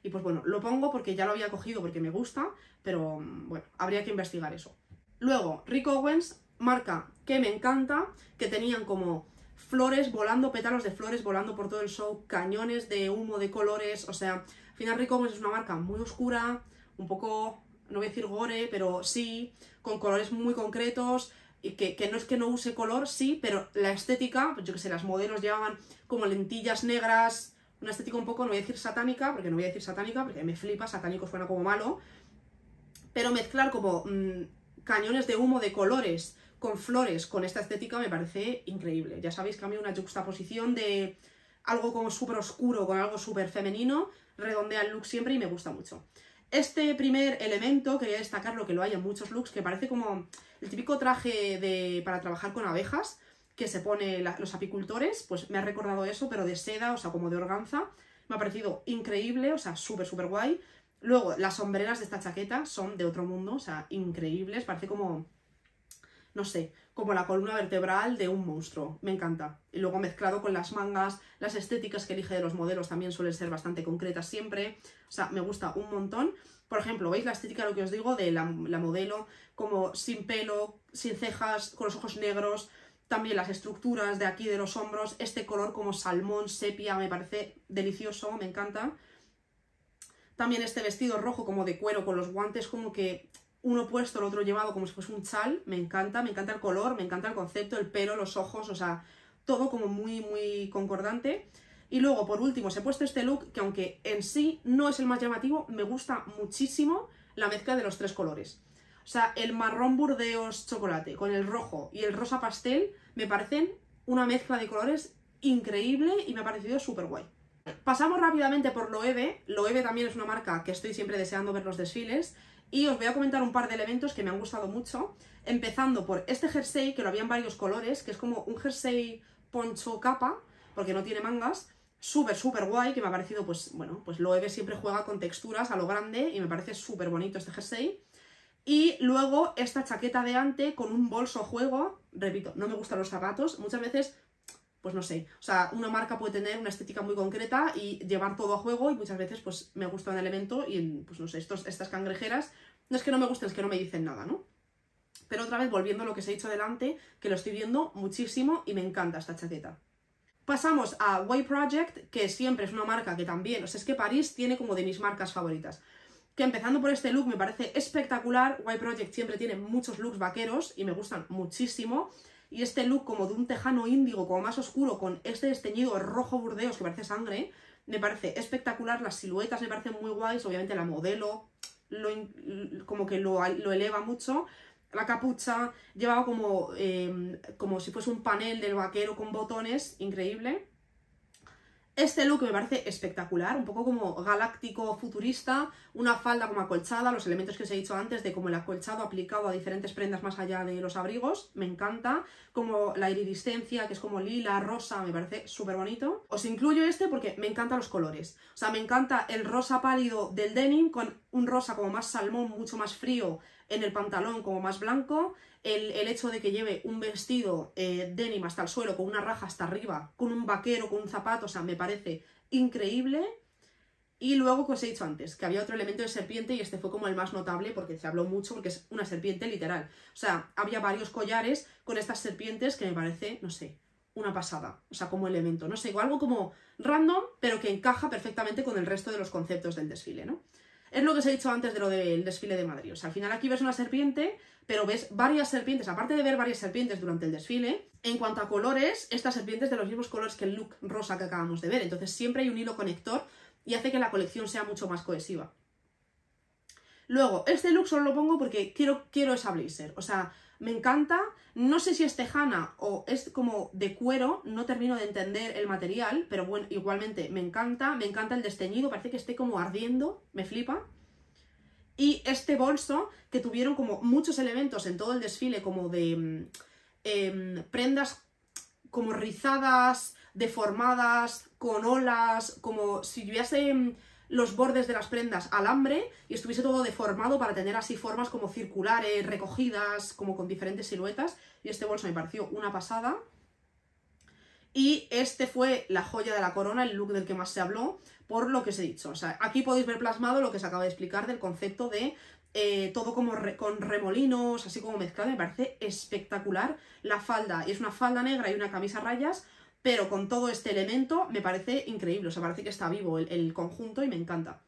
Y pues bueno, lo pongo porque ya lo había cogido porque me gusta, pero bueno, habría que investigar eso. Luego, Rick Owens, marca que me encanta, que tenían como flores volando, pétalos de flores volando por todo el show, cañones de humo de colores, o sea, al final Rick es una marca muy oscura, un poco, no voy a decir gore, pero sí, con colores muy concretos, y que, no es que no use color, sí, pero la estética, pues yo que sé, las modelos llevaban como lentillas negras, una estética un poco, no voy a decir satánica, porque no voy a decir satánica, porque me flipa, satánico suena como malo, pero mezclar como mm, cañones de humo de colores con flores, con esta estética, me parece increíble. Ya sabéis que a mí una juxtaposición de algo como súper oscuro con algo súper femenino, redondea el look siempre y me gusta mucho. Este primer elemento, quería destacarlo que lo hay en muchos looks, que parece como el típico traje de, para trabajar con abejas, que se pone los apicultores, pues me ha recordado eso, pero de seda, o sea, como de organza. Me ha parecido increíble, o sea, súper, súper guay. Luego, las sombreras de esta chaqueta son de otro mundo, o sea, increíbles. Parece como, no sé, como la columna vertebral de un monstruo. Me encanta. Y luego mezclado con las mangas, las estéticas que elige de los modelos también suelen ser bastante concretas siempre. O sea, me gusta un montón. Por ejemplo, ¿veis la estética, lo que os digo, de la, la modelo? Como sin pelo, sin cejas, con los ojos negros, también las estructuras de aquí de los hombros, este color como salmón, sepia, me parece delicioso, me encanta. También este vestido rojo como de cuero con los guantes como que uno puesto, el otro llevado como si fuese un chal, me encanta, me encanta el color, me encanta el concepto, el pelo, los ojos, o sea, todo como muy, muy concordante. Y luego, por último, os he puesto este look que aunque en sí no es el más llamativo, me gusta muchísimo la mezcla de los tres colores. O sea, el marrón burdeos chocolate con el rojo y el rosa pastel me parecen una mezcla de colores increíble y me ha parecido súper guay. Pasamos rápidamente por Loewe. Loewe también es una marca que estoy siempre deseando ver los desfiles. Y os voy a comentar un par de elementos que me han gustado mucho. Empezando por este jersey, que lo había en varios colores, que es como un jersey poncho capa, porque no tiene mangas. Súper, súper guay, que me ha parecido, pues, bueno, pues Loewe siempre juega con texturas a lo grande y me parece súper bonito este jersey. Y luego esta chaqueta de ante con un bolso juego, repito, no me gustan los zapatos, muchas veces, pues no sé, o sea, una marca puede tener una estética muy concreta y llevar todo a juego y muchas veces pues me gusta un elemento y pues no sé, estos, estas cangrejeras, no es que no me gusten, es que no me dicen nada, ¿no? Pero otra vez volviendo a lo que os he dicho delante, que lo estoy viendo muchísimo y me encanta esta chaqueta. Pasamos a Way Project, que siempre es una marca que también, o sea, es que París tiene como de mis marcas favoritas que empezando por este look me parece espectacular. White Project siempre tiene muchos looks vaqueros y me gustan muchísimo. Y este look como de un tejano índigo, como más oscuro, con este desteñido rojo burdeos que parece sangre, me parece espectacular. Las siluetas me parecen muy guays, obviamente la modelo lo, como que lo, eleva mucho. La capucha llevaba como, eh, como si fuese un panel del vaquero con botones, increíble. Este look me parece espectacular, un poco como galáctico futurista, una falda como acolchada, los elementos que os he dicho antes de como el acolchado aplicado a diferentes prendas más allá de los abrigos, me encanta, como la iridiscencia que es como lila, rosa, me parece súper bonito. Os incluyo este porque me encantan los colores, o sea, me encanta el rosa pálido del denim con un rosa como más salmón, mucho más frío en el pantalón como más blanco, el, hecho de que lleve un vestido eh, denim hasta el suelo, con una raja hasta arriba, con un vaquero, con un zapato, o sea, me parece increíble. Y luego, como os he dicho antes, que había otro elemento de serpiente y este fue como el más notable porque se habló mucho porque es una serpiente literal. O sea, había varios collares con estas serpientes que me parece, no sé, una pasada. O sea, como elemento, no sé, algo como random, pero que encaja perfectamente con el resto de los conceptos del desfile, ¿no? Es lo que os he dicho antes de lo del desfile de Madrid. O sea, al final aquí ves una serpiente, pero ves varias serpientes, aparte de ver varias serpientes durante el desfile, en cuanto a colores, estas serpientes de los mismos colores que el look rosa que acabamos de ver. Entonces siempre hay un hilo conector y hace que la colección sea mucho más cohesiva. Luego, este look solo lo pongo porque quiero, quiero esa blazer. O sea, me encanta, no sé si es tejana o es como de cuero, no termino de entender el material, pero bueno, igualmente me encanta, me encanta el desteñido, parece que esté como ardiendo, me flipa. Y este bolso, que tuvieron como muchos elementos en todo el desfile, como de mm, em, prendas como rizadas, deformadas, con olas, como si hubiese mm, los bordes de las prendas alambre y estuviese todo deformado para tener así formas como circulares, recogidas, como con diferentes siluetas. Y este bolso me pareció una pasada. Y este fue la joya de la corona, el look del que más se habló, por lo que os he dicho. O sea, aquí podéis ver plasmado lo que se acaba de explicar del concepto de eh, todo como con remolinos, así como mezclado. Me parece espectacular la falda. Y es una falda negra y una camisa rayas pero con todo este elemento me parece increíble, o sea, parece que está vivo el, conjunto y me encanta.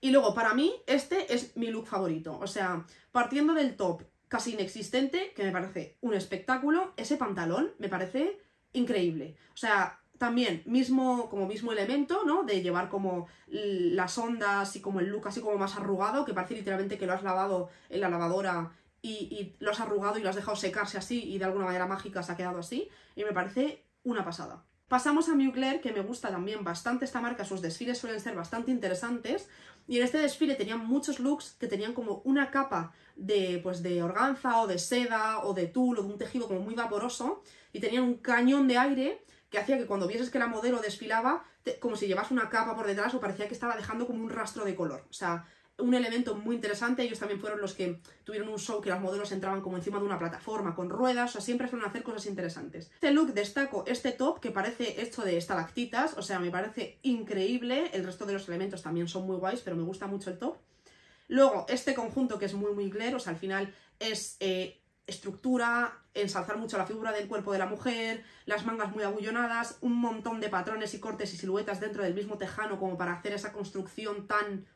Y luego, para mí, este es mi look favorito, o sea, partiendo del top casi inexistente, que me parece un espectáculo, ese pantalón me parece increíble. O sea, también, mismo, como mismo elemento, ¿no? De llevar como las ondas y como el look así como más arrugado, que parece literalmente que lo has lavado en la lavadora y, y, lo has arrugado y lo has dejado secarse así y de alguna manera mágica se ha quedado así. Y me parece una pasada. Pasamos a Mugler, que me gusta también bastante esta marca, sus desfiles suelen ser bastante interesantes. Y en este desfile tenían muchos looks que tenían como una capa de, pues, de organza o de seda o de tul o de un tejido como muy vaporoso y tenían un cañón de aire que hacía que cuando vieses que la modelo desfilaba, como si llevas una capa por detrás o parecía que estaba dejando como un rastro de color. O sea, un elemento muy interesante. Ellos también fueron los que tuvieron un show que las modelos entraban como encima de una plataforma con ruedas. O sea, siempre suelen hacer cosas interesantes. Este look destaco este top que parece hecho de estalactitas. O sea, me parece increíble. El resto de los elementos también son muy guays, pero me gusta mucho el top. Luego, este conjunto que es muy, muy claro. O sea, al final es eh, estructura, ensalzar mucho la figura del cuerpo de la mujer, las mangas muy abullonadas, un montón de patrones y cortes y siluetas dentro del mismo tejano como para hacer esa construcción tan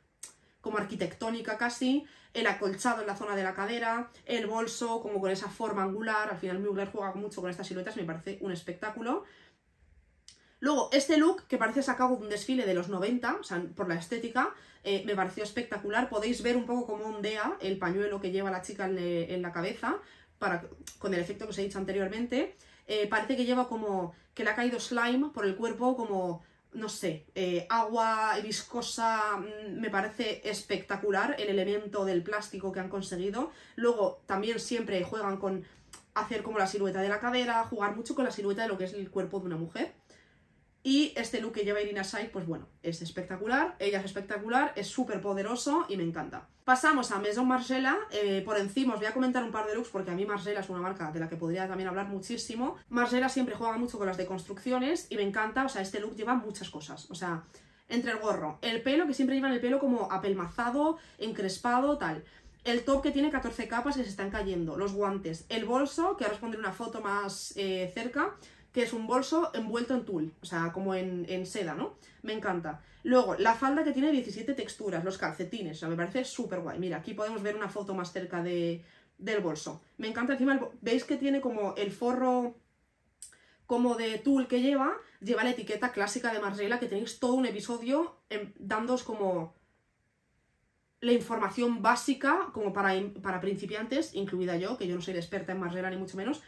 como arquitectónica casi, el acolchado en la zona de la cadera, el bolso como con esa forma angular, al final Mugler juega mucho con estas siluetas, me parece un espectáculo. Luego, este look, que parece sacado de un desfile de los 90, o sea, por la estética, eh, me pareció espectacular. Podéis ver un poco cómo ondea el pañuelo que lleva la chica en, la cabeza, para, con el efecto que os he dicho anteriormente. Eh, parece que lleva como que le ha caído slime por el cuerpo, como no sé, eh, agua viscosa, mm, me parece espectacular el elemento del plástico que han conseguido. Luego también siempre juegan con hacer como la silueta de la cadera, jugar mucho con la silueta de lo que es el cuerpo de una mujer. Y este look que lleva Irina Shayk, pues bueno, es espectacular, ella es espectacular, es súper poderoso y me encanta. Pasamos a Maison Margiela, eh, por encima os voy a comentar un par de looks porque a mí Margiela es una marca de la que podría también hablar muchísimo. Margiela siempre juega mucho con las deconstrucciones y me encanta, o sea, este look lleva muchas cosas, o sea, entre el gorro, el pelo, que siempre llevan el pelo como apelmazado, encrespado, tal. El top que tiene 14 capas que se están cayendo, los guantes, el bolso, que ahora os pondré una foto más eh, cerca, que es un bolso envuelto en tul, o sea, como en, seda, ¿no? Me encanta. Luego, la falda que tiene 17 texturas, los calcetines, o sea, me parece súper guay. Mira, aquí podemos ver una foto más cerca de, del bolso. Me encanta encima, veis que tiene como el forro como de tul que lleva, lleva la etiqueta clásica de Margiela, que tenéis todo un episodio dándoos como la información básica como para, para principiantes, incluida yo, que yo no soy experta en Margiela ni mucho menos,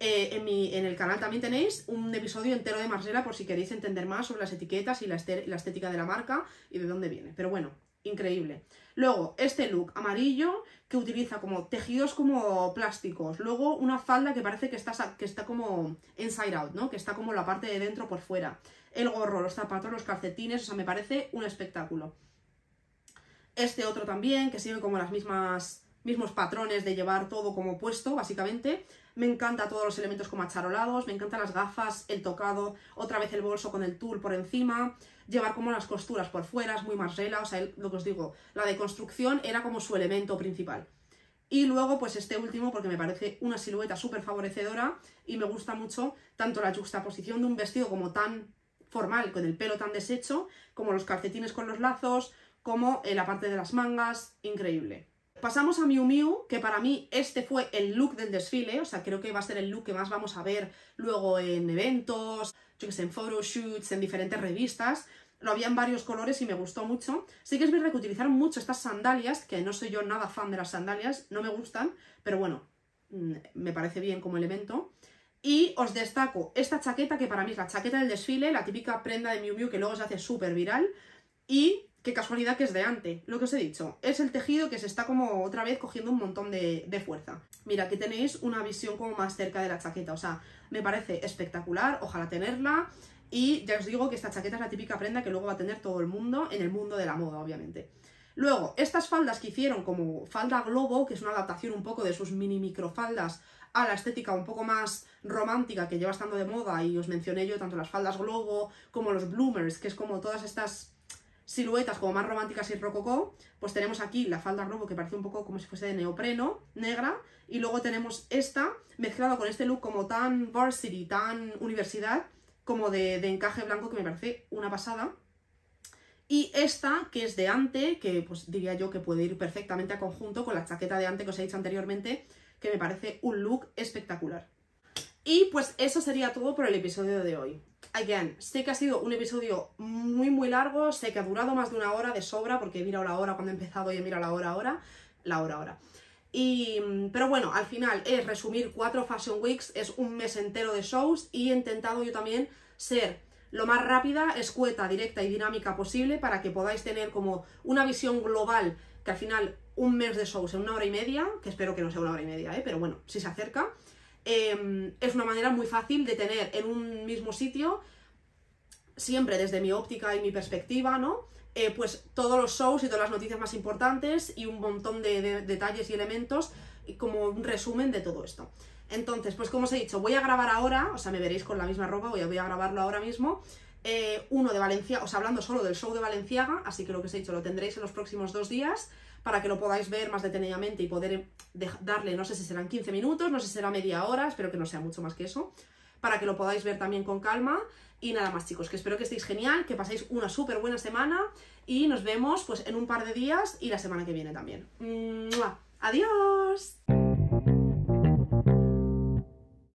eh, en, mi, en, el canal también tenéis un episodio entero de Marcela por si queréis entender más sobre las etiquetas y la, la, estética de la marca y de dónde viene. Pero bueno, increíble. Luego, este look amarillo que utiliza como tejidos como plásticos. Luego, una falda que parece que está, que está como inside out, ¿no? Que está como la parte de dentro por fuera. El gorro, los zapatos, los calcetines, o sea, me parece un espectáculo. Este otro también, que sigue como las mismas mismos patrones de llevar todo como puesto, básicamente. Me encanta todos los elementos como acharolados, me encantan las gafas, el tocado, otra vez el bolso con el tul por encima, llevar como las costuras por fuera, es muy marrela, o sea, lo que os digo, la deconstrucción era como su elemento principal. Y luego, pues este último, porque me parece una silueta súper favorecedora y me gusta mucho tanto la juxtaposición de un vestido como tan formal, con el pelo tan deshecho, como los calcetines con los lazos, como en la parte de las mangas, increíble. Pasamos a Miu Miu, que para mí este fue el look del desfile, o sea, creo que va a ser el look que más vamos a ver luego en eventos, yo que sé, en photoshoots, en diferentes revistas. Lo había en varios colores y me gustó mucho. Sí que es verdad que utilizaron mucho estas sandalias, que no soy yo nada fan de las sandalias, no me gustan, pero bueno, mm, me parece bien como elemento. Y os destaco esta chaqueta, que para mí es la chaqueta del desfile, la típica prenda de Miu Miu que luego se hace súper viral. Y Qué casualidad que es de ante. Lo que os he dicho, es el tejido que se está como otra vez cogiendo un montón de, fuerza. Mira, aquí tenéis una visión como más cerca de la chaqueta. O sea, me parece espectacular, ojalá tenerla. Y ya os digo que esta chaqueta es la típica prenda que luego va a tener todo el mundo, en el mundo de la moda, obviamente. Luego, estas faldas que hicieron como falda globo, que es una adaptación un poco de sus mini microfaldas a la estética un poco más romántica que lleva estando de moda, y os mencioné yo tanto las faldas globo como los bloomers, que es como todas estas siluetas como más románticas y rococó, pues tenemos aquí la falda robo que parece un poco como si fuese de neopreno, negra, y luego tenemos esta mezclada con este look como tan varsity, tan universidad, como de, encaje blanco que me parece una pasada. Y esta, que es de ante, que pues diría yo que puede ir perfectamente a conjunto con la chaqueta de ante que os he dicho anteriormente, que me parece un look espectacular. Y pues eso sería todo por el episodio de hoy. Again, sé que ha sido un episodio muy muy largo, sé que ha durado más de una hora de sobra, porque he mirado la hora cuando he empezado y he mirado la hora ahora, la hora ahora. Y, pero bueno, al final es resumir cuatro Fashion Weeks, es un mes entero de shows y he intentado yo también ser lo más rápida, escueta, directa y dinámica posible para que podáis tener como una visión global, que al final un mes de shows en una hora y media, que espero que no sea una hora y media, ¿eh? pero bueno, si se acerca, em, es una manera muy fácil de tener en un mismo sitio, siempre desde mi óptica y mi perspectiva, ¿no? Eh, pues todos los shows y todas las noticias más importantes y un montón de, detalles y elementos como un resumen de todo esto. Entonces, pues como os he dicho, voy a grabar ahora, o sea, me veréis con la misma ropa, voy a, voy a grabarlo ahora mismo, eh, uno de Valencia, o sea, hablando solo del show de Valenciaga, así que lo que os he dicho lo tendréis en los próximos dos días para que lo podáis ver más detenidamente y poder eh, darle, no sé si serán 15 minutos, no sé si será media hora, espero que no sea mucho más que eso, para que lo podáis ver también con calma y nada más chicos, que espero que estéis genial, que paséis una súper buena semana y nos vemos pues en un par de días y la semana que viene también. ¡Adiós!